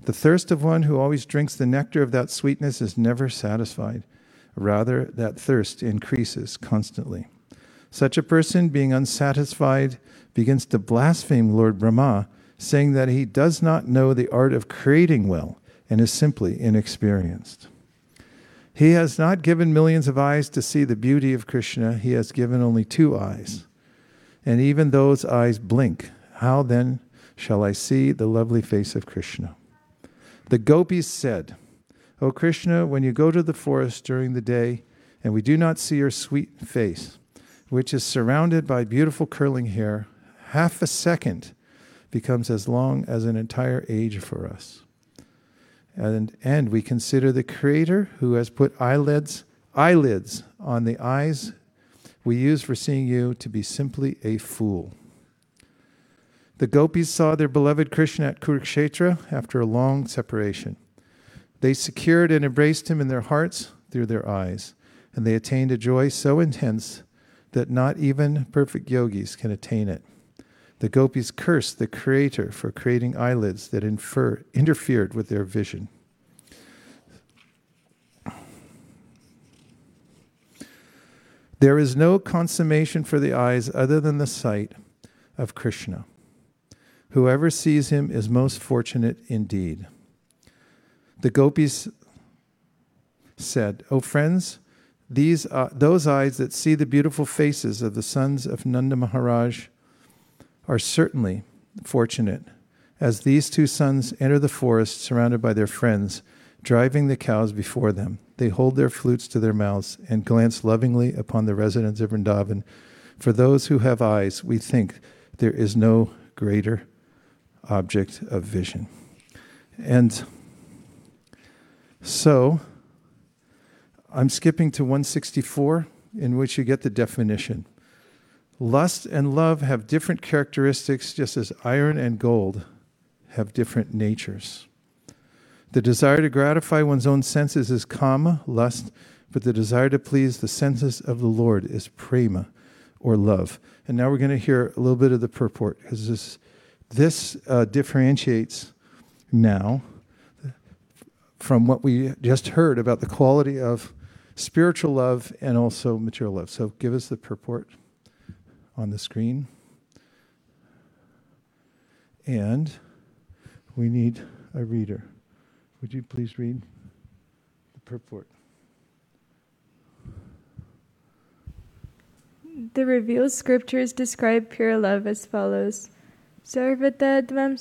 The thirst of one who always drinks the nectar of that sweetness is never satisfied. Rather, that thirst increases constantly. Such a person, being unsatisfied, begins to blaspheme Lord Brahma, saying that he does not know the art of creating well and is simply inexperienced. He has not given millions of eyes to see the beauty of Krishna. He has given only two eyes. And even those eyes blink. How then shall I see the lovely face of Krishna? The gopis said, O Krishna, when you go to the forest during the day and we do not see your sweet face, which is surrounded by beautiful curling hair, half a second becomes as long as an entire age for us. And, and we consider the Creator who has put eyelids, eyelids on the eyes we use for seeing you to be simply a fool. The gopis saw their beloved Krishna at Kurukshetra after a long separation. They secured and embraced him in their hearts through their eyes, and they attained a joy so intense that not even perfect yogis can attain it. The gopis cursed the Creator for creating eyelids that infer, interfered with their vision. There is no consummation for the eyes other than the sight of Krishna. Whoever sees him is most fortunate indeed. The gopis said, O friends, these, uh, those eyes that see the beautiful faces of the sons of Nanda Maharaj are certainly fortunate, as these two sons enter the forest surrounded by their friends, driving the cows before them. They hold their flutes to their mouths and glance lovingly upon the residents of Vrindavan. For those who have eyes, we think there is no greater object of vision. And so, I'm skipping to 164, in which you get the definition. Lust and love have different characteristics, just as iron and gold have different natures. The desire to gratify one's own senses is kama, lust, but the desire to please the senses of the Lord is prema, or love. And now we're going to hear a little bit of the purport, because this, this uh, differentiates now from what we just heard about the quality of spiritual love and also material love. So give us the purport on the screen. And we need a reader. Would you please read the purport? The revealed scriptures describe pure love as follows Sarvata dvam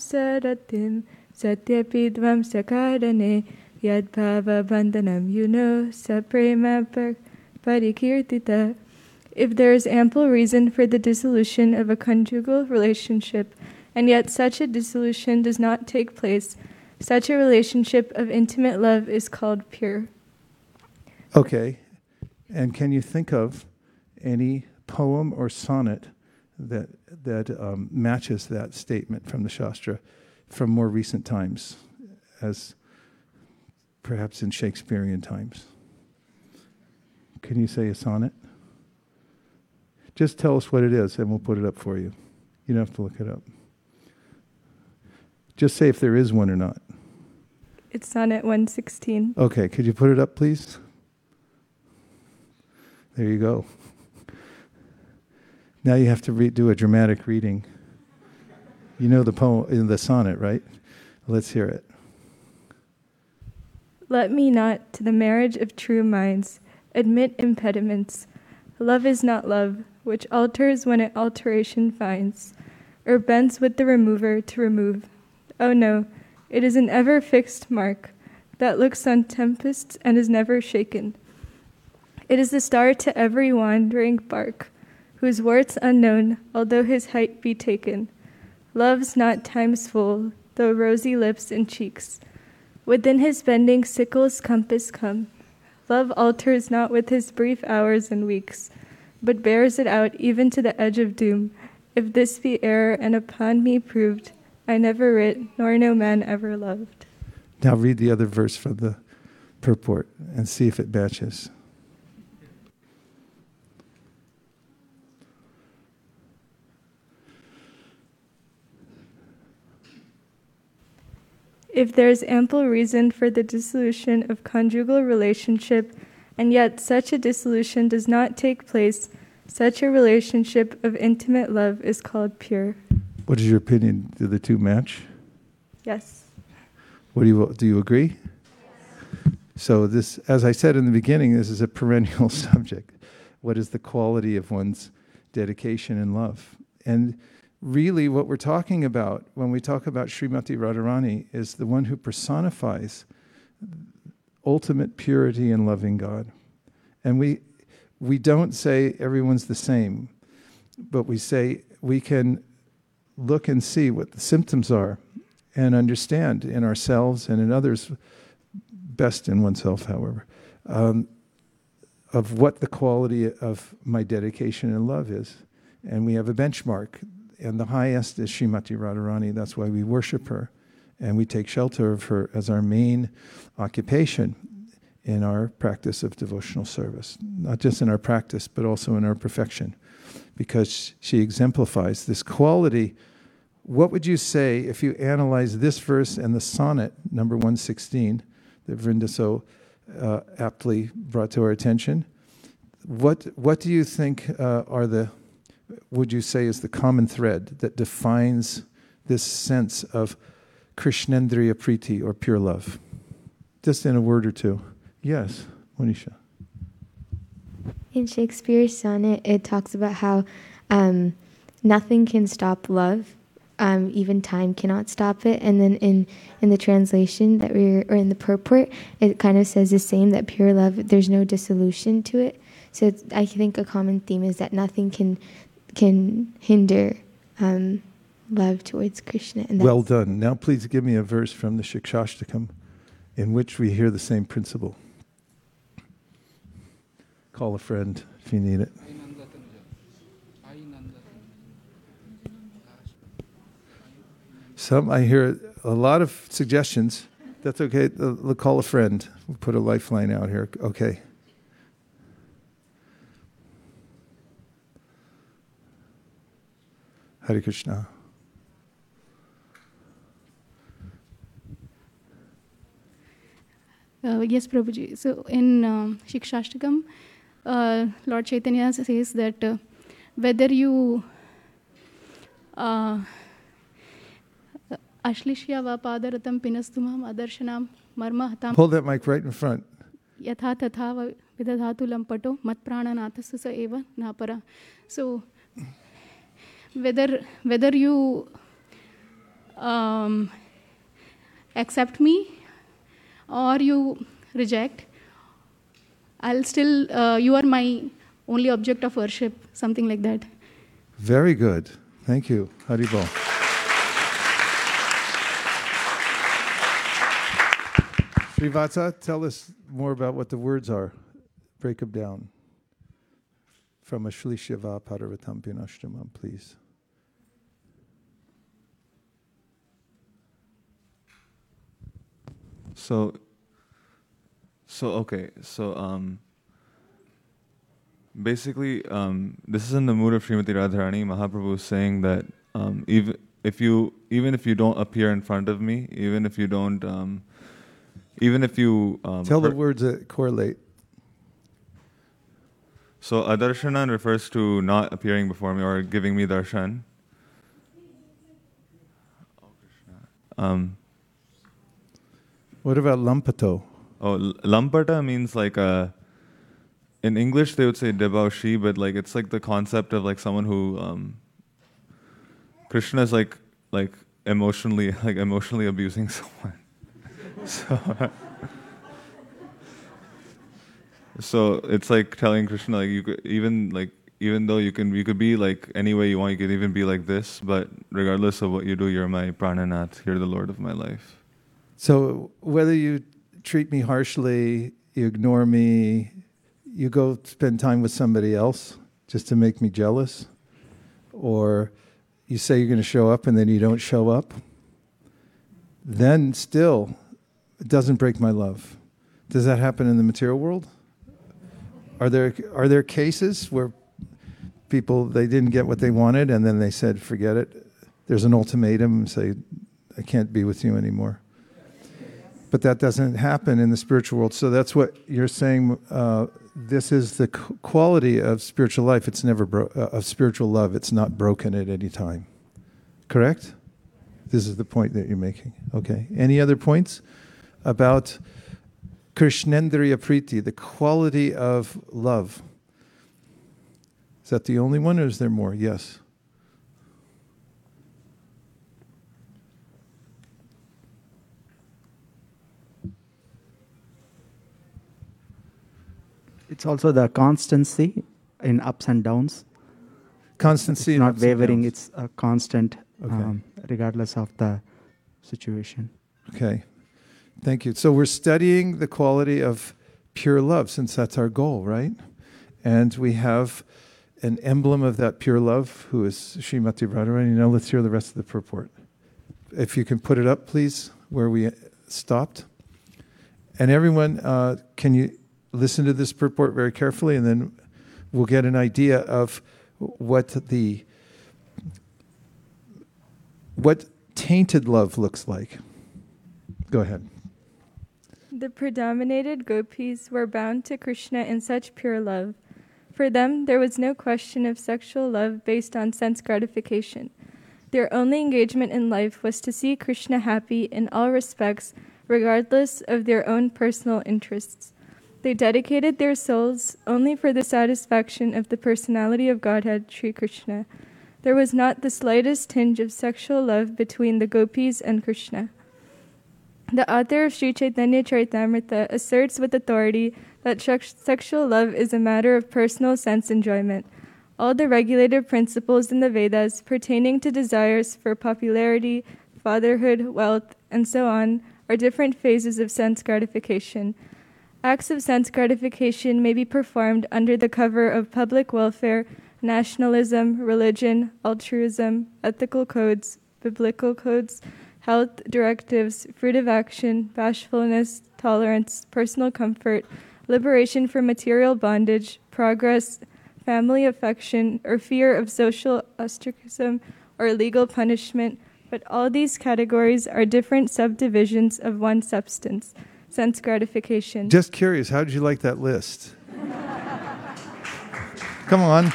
saratim satyapi dvam sakarane yadbhava bandhanam yuno saprema parikirtita. If there is ample reason for the dissolution of a conjugal relationship, and yet such a dissolution does not take place, such a relationship of intimate love is called pure. Okay. And can you think of any poem or sonnet that, that um, matches that statement from the Shastra from more recent times, as perhaps in Shakespearean times? Can you say a sonnet? Just tell us what it is and we'll put it up for you. You don't have to look it up. Just say if there is one or not. It's Sonnet 116. Okay, could you put it up, please? There you go. Now you have to re- do a dramatic reading. You know the poem in the sonnet, right? Let's hear it. Let me not to the marriage of true minds admit impediments. Love is not love, which alters when it alteration finds, or bends with the remover to remove. Oh no, it is an ever fixed mark that looks on tempests and is never shaken. It is the star to every wandering bark, whose worth unknown, although his height be taken. Love's not time's full, though rosy lips and cheeks. Within his bending sickle's compass come. Love alters not with his brief hours and weeks but bears it out even to the edge of doom. If this be error and upon me proved, I never writ, nor no man ever loved. Now read the other verse from the purport and see if it matches. If there is ample reason for the dissolution of conjugal relationship and yet such a dissolution does not take place. Such a relationship of intimate love is called pure. What is your opinion? Do the two match? Yes. What do you do? You agree? So, this, as I said in the beginning, this is a perennial subject. What is the quality of one's dedication and love? And really, what we're talking about when we talk about Srimati Radharani is the one who personifies ultimate purity and loving God. And we, we don't say everyone's the same, but we say we can look and see what the symptoms are and understand in ourselves and in others, best in oneself, however, um, of what the quality of my dedication and love is. And we have a benchmark, and the highest is Srimati Radharani. That's why we worship her, and we take shelter of her as our main occupation in our practice of devotional service, not just in our practice, but also in our perfection, because she exemplifies this quality. What would you say if you analyze this verse and the sonnet, number 116, that Vrinda so uh, aptly brought to our attention? What, what do you think uh, are the, would you say, is the common thread that defines this sense of Krishnendriya Priti or pure love? Just in a word or two. Yes, Monisha. In Shakespeare's sonnet, it talks about how um, nothing can stop love, um, even time cannot stop it. And then in in the translation that we or in the purport, it kind of says the same that pure love, there's no dissolution to it. So I think a common theme is that nothing can can hinder um, love towards Krishna. And well done. Now, please give me a verse from the Shikshashtakam in which we hear the same principle. Call a friend if you need it. Some I hear a lot of suggestions. That's okay. Call a friend. We'll put a lifeline out here. Okay. Hare Krishna. Uh, yes, Prabhuji. So in um, Shikshashtakam, uh, Lord Chaitanya says that uh, whether you uh, Ashlishya va padaratam pinastumam adarshanam marma hatam. Hold that mic right in front. Yatha tatha vidadhatu lampato mat prananathasa sa eva napara. So whether whether you um, accept me or you reject, I'll still, uh, you are my only object of worship, something like that. Very good. Thank you. Haribol. Srivatsa, tell us more about what the words are. Break them down. From Ashlishava Paravatam Pinashtamam, please. So so okay, so um, basically, um, this is in the mood of Srimati Radharani. Mahaprabhu is saying that um, even if you even if you don't appear in front of me, even if you don't, um, even if you um, tell the words that correlate. So adarshanan refers to not appearing before me or giving me darshan. Um, what about lampato? Oh, lampata means like a. In English, they would say debauchee, but like it's like the concept of like someone who um, Krishna is like like emotionally like emotionally abusing someone. so, so it's like telling Krishna like you could even like even though you can you could be like any way you want, you could even be like this, but regardless of what you do, you're my prananath, you're the Lord of my life. So whether you treat me harshly, you ignore me, you go spend time with somebody else just to make me jealous, or you say you're going to show up and then you don't show up, then still, it doesn't break my love. Does that happen in the material world? Are there are there cases where people they didn't get what they wanted and then they said forget it? There's an ultimatum and say I can't be with you anymore but that doesn't happen in the spiritual world. So that's what you're saying. Uh, this is the quality of spiritual life. It's never bro- uh, of spiritual love. It's not broken at any time. Correct. This is the point that you're making. Okay. Any other points about Krishnendriya Priti, the quality of love. Is that the only one, or is there more? Yes. It's also the constancy in ups and downs. Constancy, it's not wavering. It's a constant, Okay. um, regardless of the situation. Okay. Thank you. So we're studying the quality of pure love since that's our goal, right? And we have an emblem of that pure love who is Srimati Radharani. Now let's hear the rest of the purport. If you can put it up, please, where we stopped. And everyone, uh, can you listen to this purport very carefully and then we'll get an idea of what the what tainted love looks like. Go ahead. The predominated gopis were bound to Krishna in such pure love. For them, there was no question of sexual love based on sense gratification. Their only engagement in life was to see Krishna happy in all respects, regardless of their own personal interests. They dedicated their souls only for the satisfaction of the personality of Godhead, Sri Krishna. There was not the slightest tinge of sexual love between the gopis and Krishna. The author of Sri Chaitanya Charitamrita asserts with authority that sexual love is a matter of personal sense enjoyment. All the regulative principles in the Vedas pertaining to desires for popularity, fatherhood, wealth, and so on are different phases of sense gratification. Acts of sense gratification may be performed under the cover of public welfare, nationalism, religion, altruism, ethical codes, biblical codes, health directives, fruit of action, bashfulness, tolerance, personal comfort, liberation from material bondage, progress, family affection, or fear of social ostracism or legal punishment. But all these categories are different subdivisions of one substance sense gratification. Just curious, how did you like that list? Come on.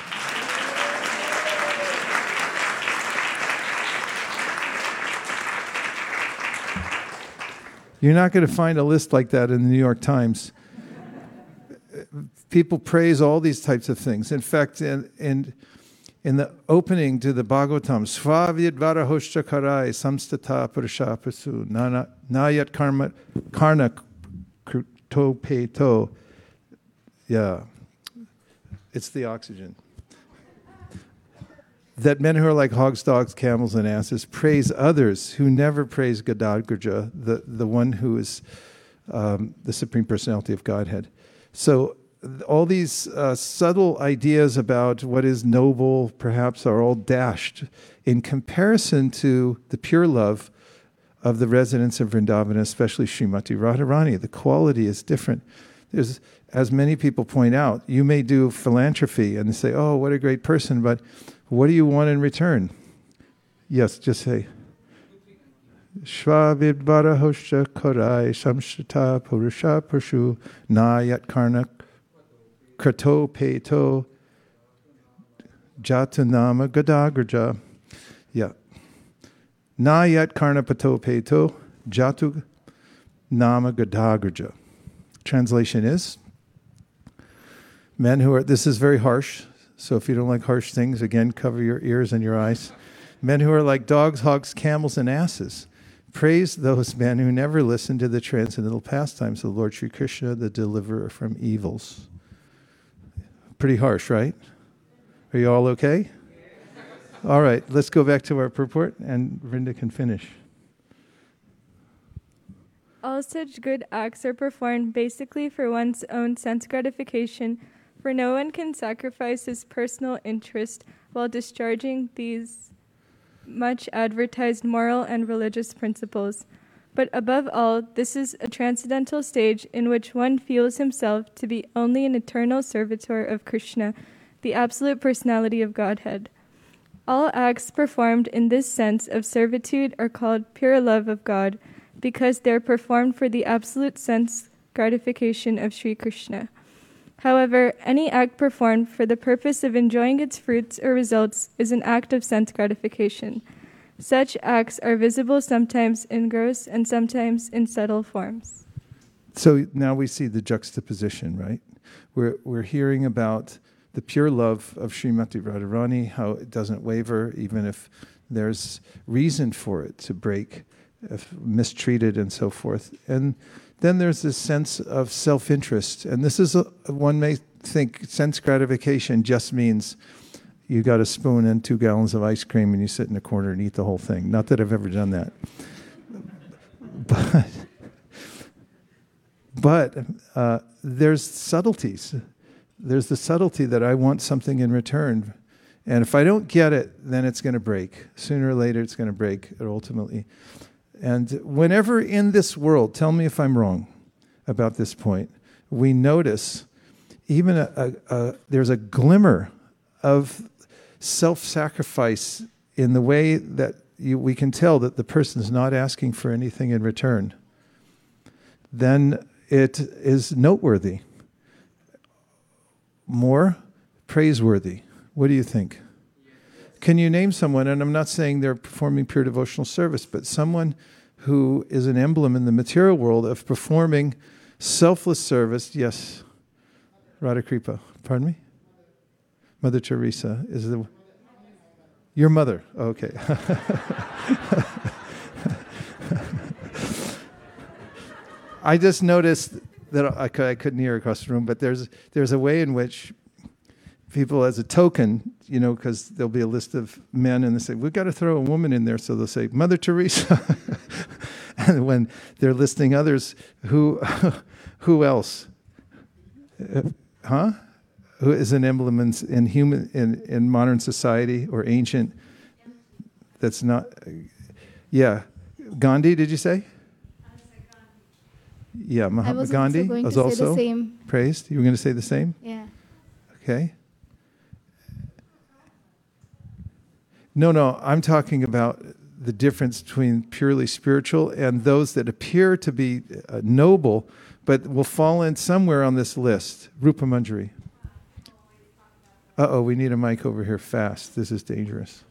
You're not going to find a list like that in the New York Times. People praise all these types of things. In fact, in, in, in the opening to the Bhagavatam, Svavid Varahoshtakarai Samstata Purusha Prasu Nayat Karma Karna to peto. Yeah, it's the oxygen. That men who are like hogs, dogs, camels, and asses praise others who never praise Gadagraja, the, the one who is um, the Supreme Personality of Godhead. So, all these uh, subtle ideas about what is noble, perhaps, are all dashed in comparison to the pure love of the residents of Vrindavan, especially Srimati Radharani. The quality is different. There's, as many people point out, you may do philanthropy and say, oh, what a great person, but what do you want in return? Yes, just say. Shvavidvara hosha korai samshita purusha purshu nayat karna krato peto jatanama gadagraja. Yeah. Nayat karnapato peto jatu nama gadagraja. Translation is men who are, this is very harsh, so if you don't like harsh things, again, cover your ears and your eyes. Men who are like dogs, hogs, camels, and asses. Praise those men who never listen to the transcendental pastimes of Lord Sri Krishna, the deliverer from evils. Pretty harsh, right? Are you all okay? All right, let's go back to our purport and Vrinda can finish. All such good acts are performed basically for one's own sense gratification, for no one can sacrifice his personal interest while discharging these much advertised moral and religious principles. But above all, this is a transcendental stage in which one feels himself to be only an eternal servitor of Krishna, the absolute personality of Godhead. All acts performed in this sense of servitude are called pure love of God because they are performed for the absolute sense gratification of Sri Krishna. However, any act performed for the purpose of enjoying its fruits or results is an act of sense gratification. Such acts are visible sometimes in gross and sometimes in subtle forms. so now we see the juxtaposition, right? We're, we're hearing about the pure love of Srimati Radharani, how it doesn't waver, even if there's reason for it to break, if mistreated and so forth. And then there's this sense of self interest. And this is, a, one may think, sense gratification just means you got a spoon and two gallons of ice cream and you sit in a corner and eat the whole thing. Not that I've ever done that. But, but uh, there's subtleties. There's the subtlety that I want something in return. And if I don't get it, then it's going to break. Sooner or later, it's going to break ultimately. And whenever in this world, tell me if I'm wrong about this point, we notice even a, a, a, there's a glimmer of self sacrifice in the way that you, we can tell that the person is not asking for anything in return, then it is noteworthy, more praiseworthy. What do you think? Can you name someone, and I'm not saying they're performing pure devotional service, but someone who is an emblem in the material world of performing selfless service? Yes, Radha Kripa. Pardon me? Mother Teresa is the. Your mother. Okay. I just noticed that I, I couldn't hear across the room, but there's there's a way in which people, as a token, you know, because there'll be a list of men, and they say we've got to throw a woman in there, so they'll say Mother Teresa, and when they're listing others, who who else? Uh, huh? Who is an emblem in, in human in, in modern society or ancient? That's not. Yeah, Gandhi. Did you say? Yeah, Mahatma Gandhi also was also praised. You were going to say the same? Yeah. Okay. No, no, I'm talking about the difference between purely spiritual and those that appear to be uh, noble, but will fall in somewhere on this list. Rupa Manjari. Uh oh, we need a mic over here fast. This is dangerous.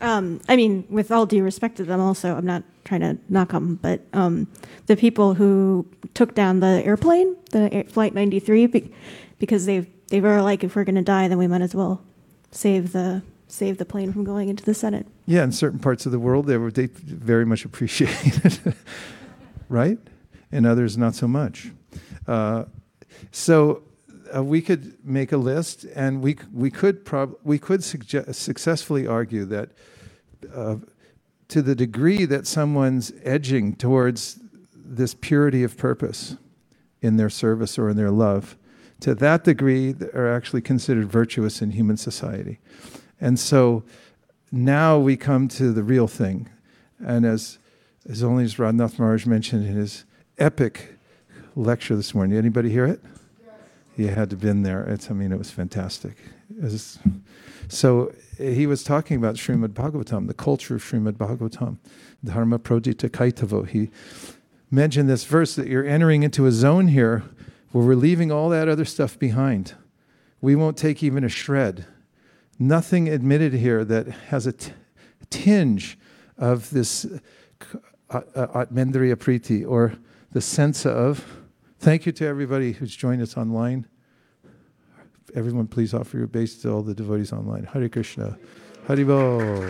Um, I mean, with all due respect to them, also, I'm not trying to knock them, but um, the people who took down the airplane, the air, Flight 93, be, because they they were like, if we're going to die, then we might as well save the save the plane from going into the Senate. Yeah, in certain parts of the world, they were they very much appreciated, right? In others, not so much. Uh, so uh, we could make a list, and we we could prob- we could suggest, successfully argue that uh, to the degree that someone's edging towards this purity of purpose in their service or in their love, to that degree, are actually considered virtuous in human society, and so now we come to the real thing, and as as only as Radhanath Maharaj mentioned in his epic lecture this morning. Anybody hear it? you had to have been there. It's, I mean, it was fantastic. It was, so he was talking about Srimad Bhagavatam, the culture of Srimad Bhagavatam, Dharma Prodita Kaitavo. He mentioned this verse that you're entering into a zone here where we're leaving all that other stuff behind. We won't take even a shred. Nothing admitted here that has a t- tinge of this uh, uh, Atmendriya Priti or the sense of Thank you to everybody who's joined us online. Everyone, please offer your base to all the devotees online. Hare Krishna. Haribol.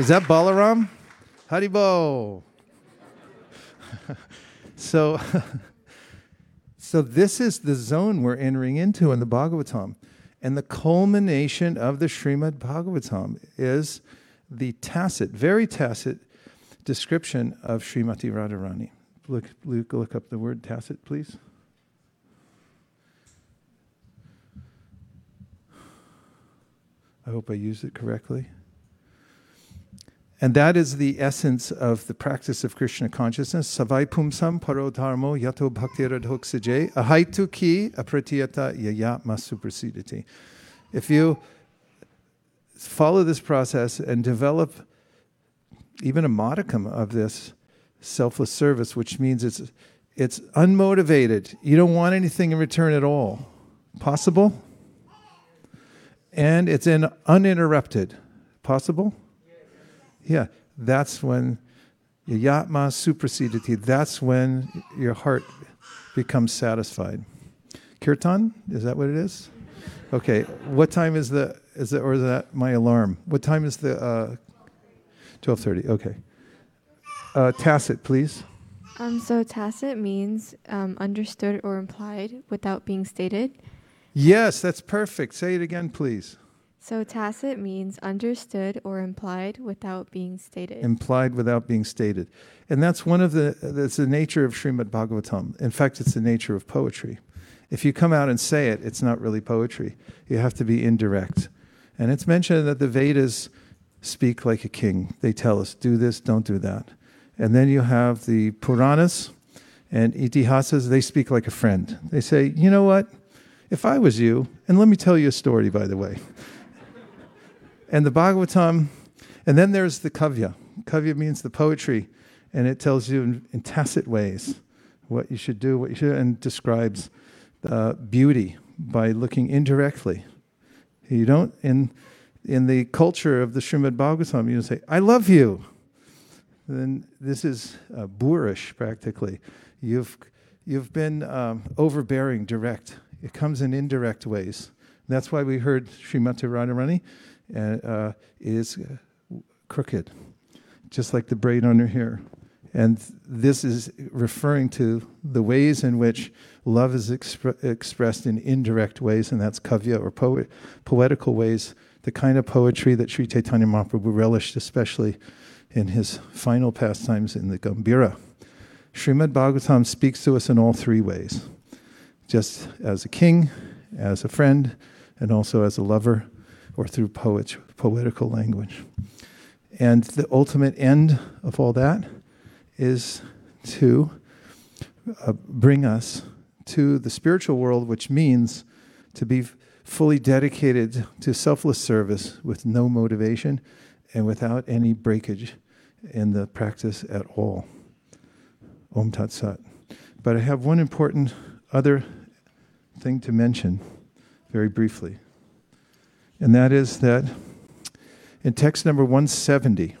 Is that Balaram? Haribol. so, so this is the zone we're entering into in the Bhagavatam. And the culmination of the Srimad Bhagavatam is the tacit, very tacit description of Srimati Radharani. Look, look, look up the word tacit, please. I hope I used it correctly. And that is the essence of the practice of Krishna consciousness. Savai pumsam paro dharmo yato bhakti ahaitu ki apratiyata yaya masuprasidati. If you follow this process and develop even a modicum of this selfless service, which means it's it's unmotivated. You don't want anything in return at all. Possible? And it's in uninterrupted. possible? Yeah, that's when yatma suprasidati, that's when your heart becomes satisfied. Kirtan, is that what it is? Okay, what time is the, is it, or is that my alarm? What time is the, uh, 12.30, okay. Uh, tacit, please. Um, so tacit means um, understood or implied without being stated. Yes, that's perfect. Say it again, please. So tacit means understood or implied without being stated. Implied without being stated. And that's one of the, that's the nature of Srimad Bhagavatam. In fact, it's the nature of poetry. If you come out and say it, it's not really poetry. You have to be indirect. And it's mentioned that the Vedas speak like a king. They tell us, do this, don't do that. And then you have the Puranas and Itihasas, they speak like a friend. They say, you know what? If I was you, and let me tell you a story, by the way. and the Bhagavatam, and then there's the Kavya. Kavya means the poetry, and it tells you in, in tacit ways what you should do, what you should, and describes uh, beauty by looking indirectly. You don't, in, in the culture of the Srimad Bhagavatam, you say, I love you then this is uh, boorish practically. You've, you've been um, overbearing direct. It comes in indirect ways. That's why we heard Srimati Radharani uh, uh, is uh, crooked, just like the braid on her hair. And this is referring to the ways in which love is expre- expressed in indirect ways, and that's kavya or poet, poetical ways, the kind of poetry that Sri Chaitanya Mahaprabhu relished, especially in his final pastimes in the Gambhira. Srimad Bhagavatam speaks to us in all three ways just as a king, as a friend, and also as a lover, or through poet, poetical language. And the ultimate end of all that is to uh, bring us to the spiritual world, which means to be fully dedicated to selfless service with no motivation and without any breakage in the practice at all. Om Tat Sat. But I have one important other thing to mention very briefly, and that is that in text number 170,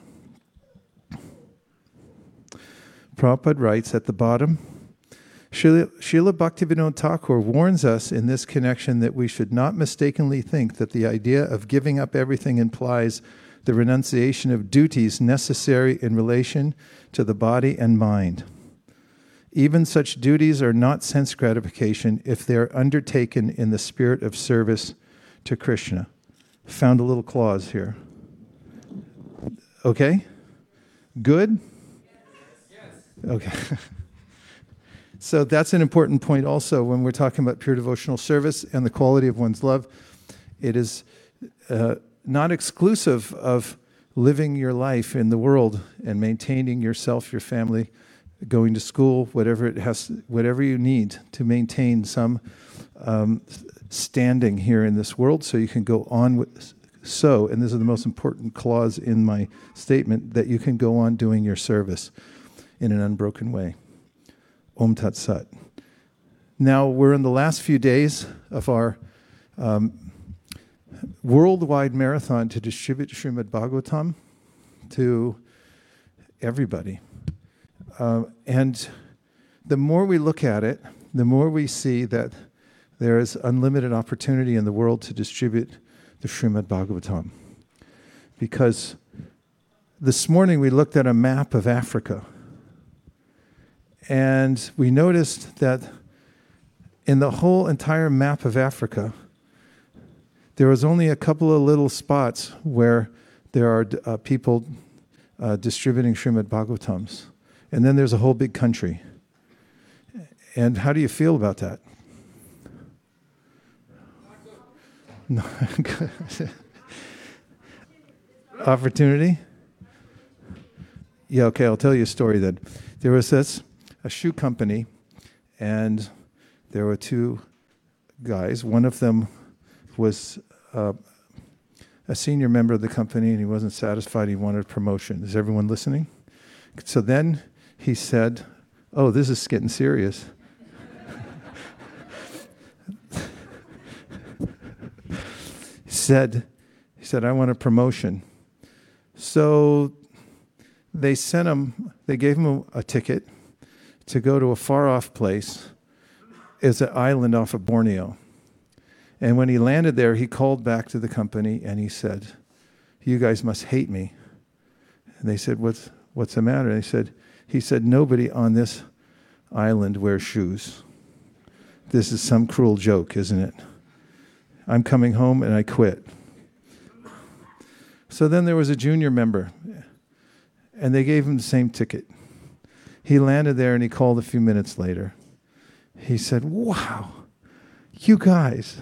Prabhupada writes at the bottom, Srila, Bhaktivinoda Thakur warns us in this connection that we should not mistakenly think that the idea of giving up everything implies the renunciation of duties necessary in relation to the body and mind. Even such duties are not sense gratification if they are undertaken in the spirit of service to Krishna. Found a little clause here. Okay? Good? Yes. Okay. so that's an important point also when we're talking about pure devotional service and the quality of one's love. It is. Uh, not exclusive of living your life in the world and maintaining yourself, your family, going to school, whatever it has, whatever you need to maintain some um, standing here in this world, so you can go on with. So, and this is the most important clause in my statement, that you can go on doing your service in an unbroken way. Om Tat Sat. Now we're in the last few days of our um, worldwide marathon to distribute Srimad Bhagavatam to everybody. Uh, and the more we look at it, the more we see that there is unlimited opportunity in the world to distribute the Srimad Bhagavatam. Because this morning we looked at a map of Africa, and we noticed that in the whole entire map of Africa, there was only a couple of little spots where there are uh, people uh, distributing Srimad Bhagavatams. And then there's a whole big country. And how do you feel about that? No. Opportunity? Yeah, okay, I'll tell you a story then. There was this, a shoe company, and there were two guys. One of them was uh, a senior member of the company and he wasn't satisfied. He wanted promotion. Is everyone listening? So then he said, Oh, this is getting serious. he said, he said, I want a promotion. So they sent him, they gave him a, a ticket to go to a far off place. It's an island off of Borneo. And when he landed there, he called back to the company and he said, You guys must hate me. And they said, What's, what's the matter? And they said, He said, Nobody on this island wears shoes. This is some cruel joke, isn't it? I'm coming home and I quit. So then there was a junior member, and they gave him the same ticket. He landed there and he called a few minutes later. He said, Wow, you guys,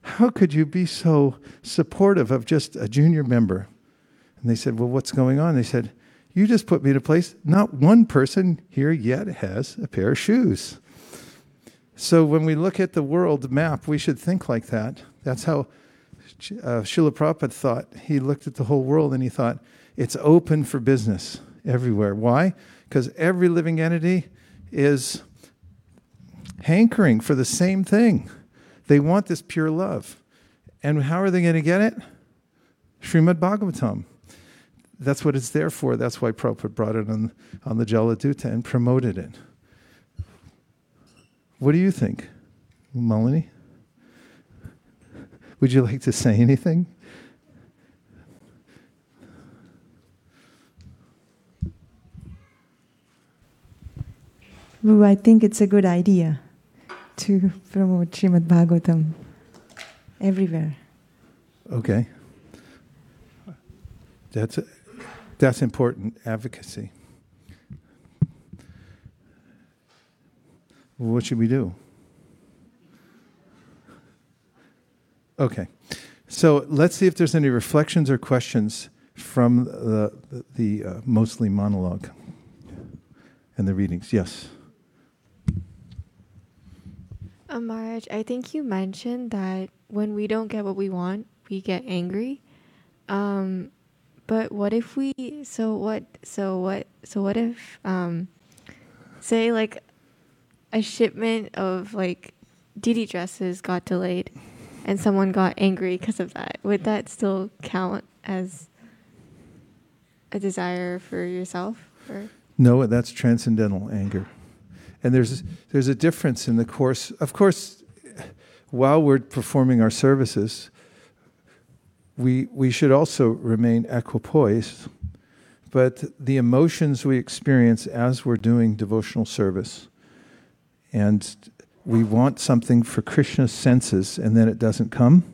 how could you be so supportive of just a junior member? And they said, Well, what's going on? They said, You just put me in a place, not one person here yet has a pair of shoes. So when we look at the world map, we should think like that. That's how uh, Srila Prabhupada thought. He looked at the whole world and he thought, it's open for business everywhere. Why? Because every living entity is hankering for the same thing. They want this pure love. And how are they going to get it? Srimad Bhagavatam. That's what it's there for. That's why Prabhupada brought it on, on the Jaladuta and promoted it. What do you think, Malini? Would you like to say anything? I think it's a good idea to promote Srimad Bhagavatam everywhere. Okay. That's, that's important advocacy. what should we do? Okay. So let's see if there's any reflections or questions from the, the, the uh, mostly monologue and the readings. Yes. Maharaj, I think you mentioned that when we don't get what we want, we get angry. Um, but what if we? So what? So what? So what if? Um, say like a shipment of like DD dresses got delayed and someone got angry because of that, would that still count as a desire for yourself? Or? No, that's transcendental anger. And there's there's a difference in the course. Of course, while we're performing our services, we we should also remain equipoised. But the emotions we experience as we're doing devotional service and we want something for Krishna's senses and then it doesn't come,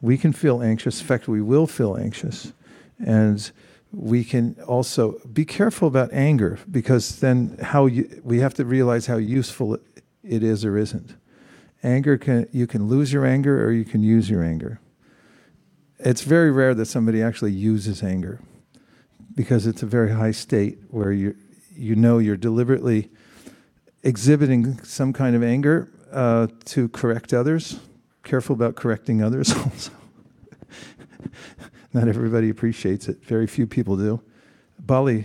we can feel anxious. In fact, we will feel anxious. And we can also be careful about anger because then how you, we have to realize how useful it is or isn't. Anger can you can lose your anger or you can use your anger. It's very rare that somebody actually uses anger because it's a very high state where you you know you're deliberately exhibiting some kind of anger uh, to correct others. Careful about correcting others also. Not everybody appreciates it. Very few people do. Bali.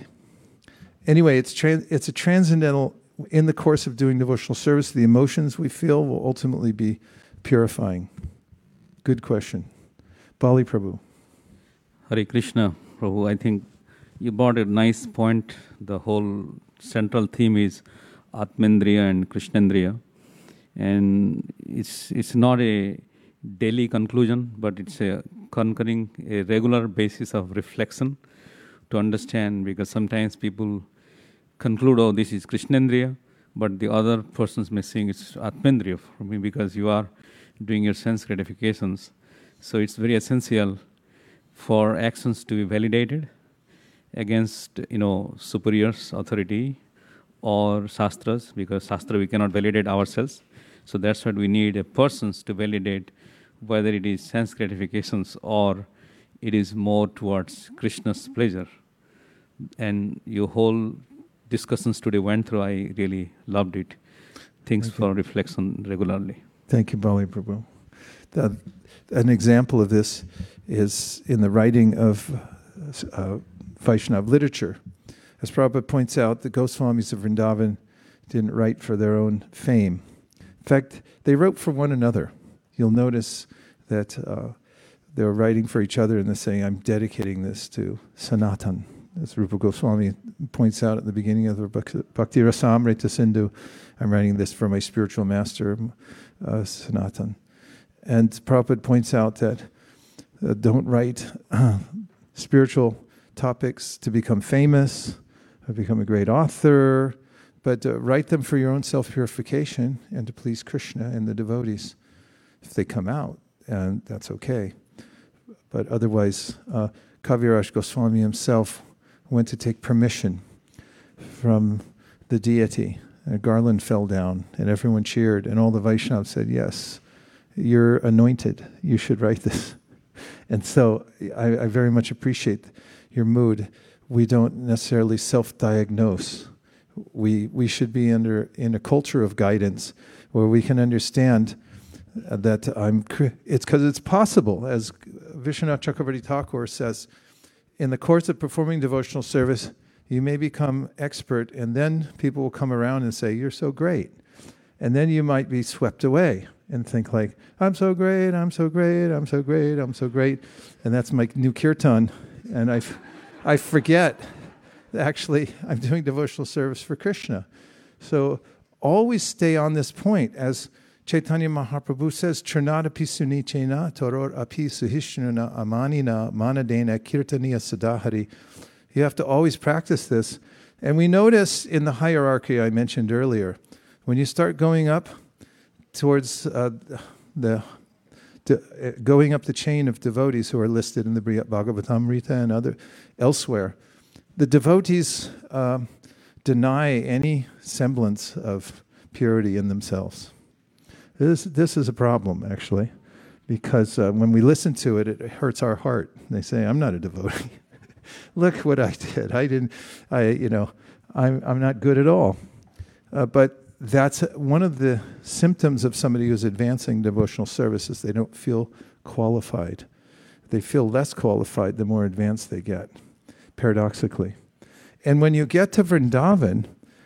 Anyway, it's it's a transcendental. In the course of doing devotional service, the emotions we feel will ultimately be purifying. Good question, Bali Prabhu. Hare Krishna, Prabhu. I think you brought a nice point. The whole central theme is Atmendriya and Krishnendriya. And it's, it's not a daily conclusion, but it's a concurring, a regular basis of reflection to understand because sometimes people conclude, oh, this is Krishnendriya, but the other persons may think it's Atmendriya for me because you are doing your sense gratifications. So it's very essential for actions to be validated against you know superiors authority or shastras because shastra we cannot validate ourselves so that's what we need a persons to validate whether it is sense gratifications or it is more towards krishna's pleasure and your whole discussions today went through i really loved it thanks Thank for you. reflection regularly Thank you, Bali Prabhu. The, an example of this is in the writing of uh, Vaishnav literature. As Prabhupada points out, the Goswamis of Vrindavan didn't write for their own fame. In fact, they wrote for one another. You'll notice that uh, they're writing for each other and they're saying, I'm dedicating this to Sanatan. As Rupa Goswami points out at the beginning of the Bhakti Rasamrita Sindhu, I'm writing this for my spiritual master, uh, Sanatan. And Prabhupada points out that uh, don't write spiritual topics to become famous, or become a great author, but uh, write them for your own self purification and to please Krishna and the devotees. If they come out, and that's okay. But otherwise, uh, Kaviraj Goswami himself went to take permission from the deity. A garland fell down, and everyone cheered, and all the Vaishnavas said, Yes, you're anointed. You should write this. And so I, I very much appreciate your mood. We don't necessarily self diagnose. We, we should be under in a culture of guidance where we can understand that I'm. It's because it's possible, as Vishwanath Chakravarti Thakur says, in the course of performing devotional service, you may become expert, and then people will come around and say, You're so great. And then you might be swept away and think like, I'm so great, I'm so great, I'm so great, I'm so great. And that's my new kirtan. And I, I forget, actually, I'm doing devotional service for Krishna. So always stay on this point. As Chaitanya Mahaprabhu says, Chernadapi sunichena toror api suhishnuna amanina manadena kirtaniya sadahari. You have to always practice this. And we notice in the hierarchy I mentioned earlier, when you start going up towards uh, the uh, going up the chain of devotees who are listed in the Bhagavatamrita and other elsewhere, the devotees um, deny any semblance of purity in themselves. This, this is a problem, actually, because uh, when we listen to it, it hurts our heart. They say, I'm not a devotee. Look what I did. I didn't, I, you know, I'm, I'm not good at all. Uh, but that's one of the symptoms of somebody who's advancing devotional services. They don't feel qualified. They feel less qualified the more advanced they get, paradoxically. And when you get to Vrindavan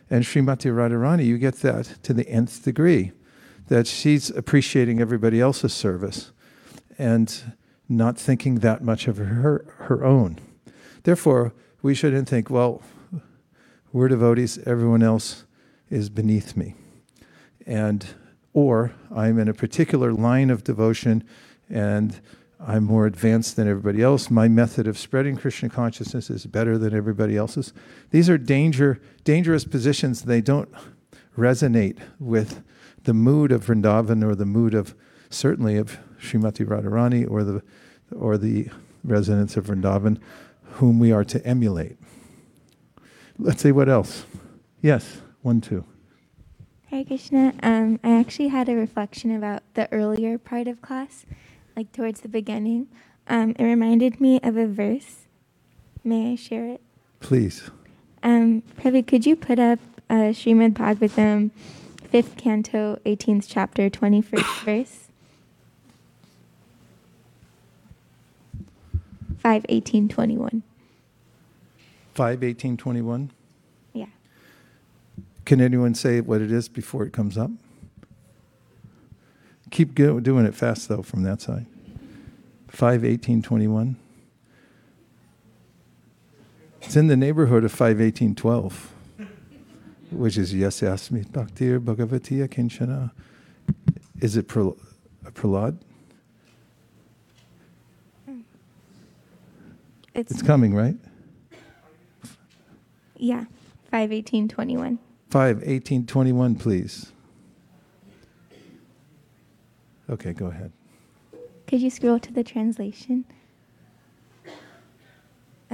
and Srimati Radharani, you get that to the nth degree that she's appreciating everybody else's service and not thinking that much of her, her own. Therefore, we shouldn't think, well, we're devotees, everyone else is beneath me. And or I'm in a particular line of devotion and I'm more advanced than everybody else. My method of spreading Krishna consciousness is better than everybody else's. These are danger, dangerous positions. They don't resonate with the mood of Vrindavan or the mood of certainly of Srimati Radharani or the or the residents of Vrindavan, whom we are to emulate. Let's see what else. Yes, one, two. Hare Krishna. Um, I actually had a reflection about the earlier part of class, like towards the beginning. Um, it reminded me of a verse. May I share it? Please. Um, Prabhu, could you put up uh, Srimad Bhagavatam 5th canto, 18th chapter, 21st verse. 5, 18, 21. 5, 18, 21? Yeah. Can anyone say what it is before it comes up? Keep go- doing it fast, though, from that side. 5, 18, 21. It's in the neighborhood of 5, 18, 12 which is Yasyasmi Bhaktir Bhagavatiya Kinchana. Is it Pral- uh, Prahlad? It's, it's coming, right? Yeah, 51821. 51821, please. Okay, go ahead. Could you scroll to the translation?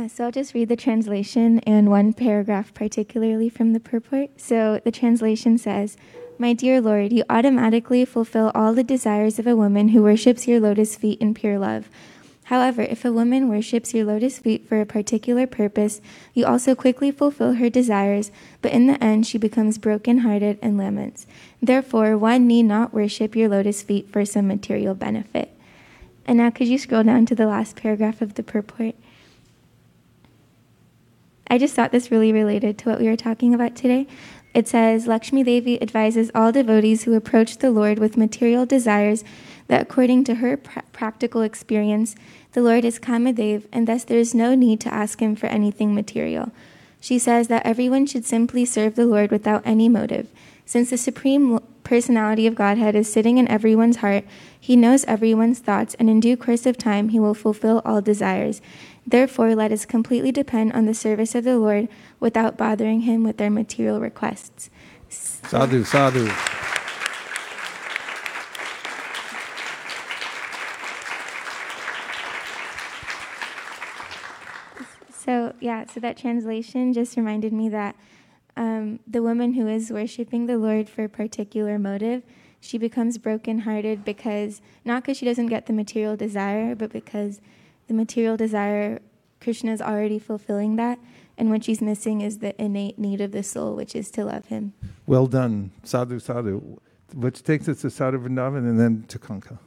Uh, so I'll just read the translation and one paragraph particularly from the purport. So the translation says, My dear Lord, you automatically fulfill all the desires of a woman who worships your lotus feet in pure love. However, if a woman worships your lotus feet for a particular purpose, you also quickly fulfill her desires, but in the end she becomes broken-hearted and laments. Therefore, one need not worship your lotus feet for some material benefit. And now could you scroll down to the last paragraph of the purport? I just thought this really related to what we were talking about today. It says Lakshmi Devi advises all devotees who approach the Lord with material desires that, according to her pra- practical experience, the Lord is Kamadev, and thus there is no need to ask him for anything material. She says that everyone should simply serve the Lord without any motive. Since the Supreme Personality of Godhead is sitting in everyone's heart, he knows everyone's thoughts, and in due course of time he will fulfill all desires. Therefore, let us completely depend on the service of the Lord without bothering him with our material requests. Sadhu, sadhu. So, yeah, so that translation just reminded me that um, the woman who is worshiping the Lord for a particular motive, she becomes brokenhearted because, not because she doesn't get the material desire, but because the material desire, Krishna is already fulfilling that. And what she's missing is the innate need of the soul, which is to love him. Well done. Sadhu, sadhu. Which takes us to Sadhu Vrindavan and then to Kanka.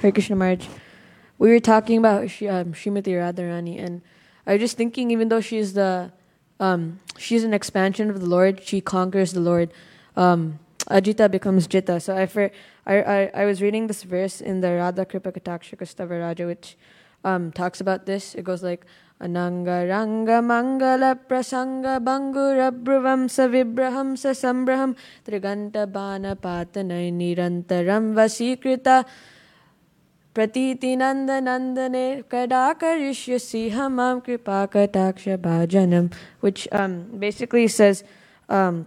Hare Krishna Maharaj. We were talking about Sh- um, Srimati Radharani, and I was just thinking, even though she's the, um, she's an expansion of the Lord, she conquers the Lord. Um, Ajita becomes Jita. So I, for, I, I, I was reading this verse in the Radha Kripa Stavaraja, which um, talks about this. It goes like, Ananga Ranga Mangala Prasanga Bangura Bruvam Savibraham Sasambraham Triganta Bana Patanai Nirantaram Vasikrita Pratiti Nanda Nandane Kadakarishya Hamam Kripa Kataksha Bhajanam, which um, basically says, um,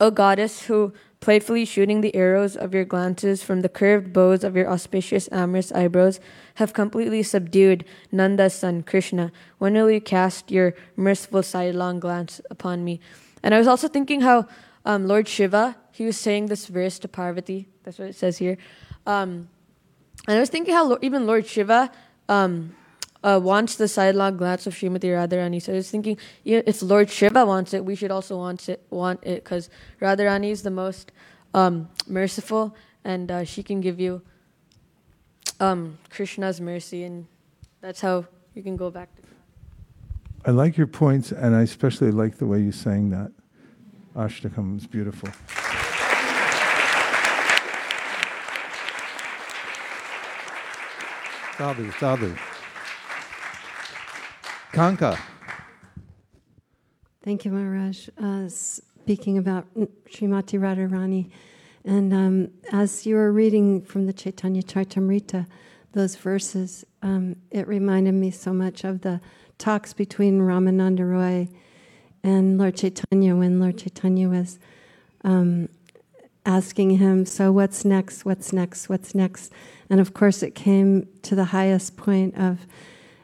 O goddess who playfully shooting the arrows of your glances from the curved bows of your auspicious amorous eyebrows, have completely subdued Nanda's son Krishna. When will you cast your merciful sidelong glance upon me? And I was also thinking how um, Lord Shiva, he was saying this verse to Parvati. That's what it says here. Um, and I was thinking how even Lord Shiva um, uh, wants the sidelong glance of Srimati Radharani. So I was thinking, yeah, if Lord Shiva wants it, we should also want it. Want it because Radharani is the most um, merciful, and uh, she can give you um, Krishna's mercy, and that's how you can go back to. I like your points, and I especially like the way you sang that. Ashtakam is beautiful. Sadhu, sadhu. Kanka. Thank you, Maharaj. Uh, speaking about Srimati Radharani, and um, as you were reading from the Chaitanya Charitamrita, those verses, um, it reminded me so much of the talks between Ramananda Roy and Lord Chaitanya when Lord Chaitanya was um, asking him, So, what's next? What's next? What's next? And of course, it came to the highest point of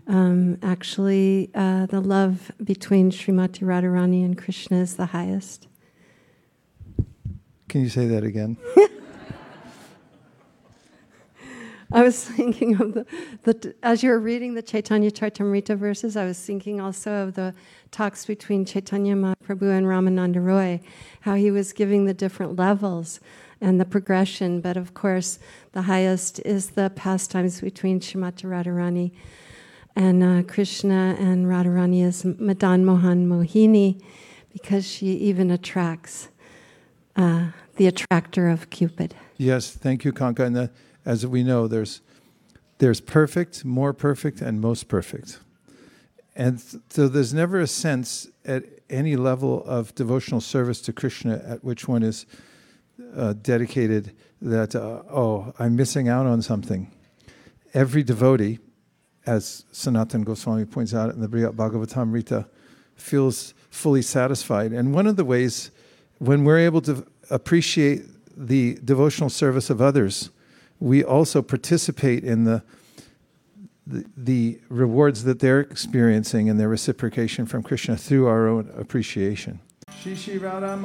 um, actually uh, the love between Srimati Radharani and Krishna is the highest. Can you say that again? I was thinking of the, the as you were reading the Chaitanya Charitamrita verses, I was thinking also of the talks between Chaitanya Mahaprabhu and Ramananda Roy, how he was giving the different levels and the progression. But of course, the highest is the pastimes between Srimati Radharani and uh, Krishna, and Radharani is Madan Mohan Mohini because she even attracts uh, the attractor of Cupid. Yes, thank you, Kanka. And the, as we know, there's there's perfect, more perfect, and most perfect. And th- so there's never a sense at any level of devotional service to Krishna at which one is uh, dedicated that, uh, oh, I'm missing out on something. Every devotee, as Sanatan Goswami points out in the Brihad Bhagavatamrita, feels fully satisfied. And one of the ways, when we're able to appreciate the devotional service of others, we also participate in the, the, the rewards that they're experiencing and their reciprocation from Krishna through our own appreciation. Shishi Radha.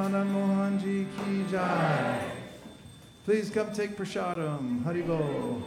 Please come take prasadam. Haribol.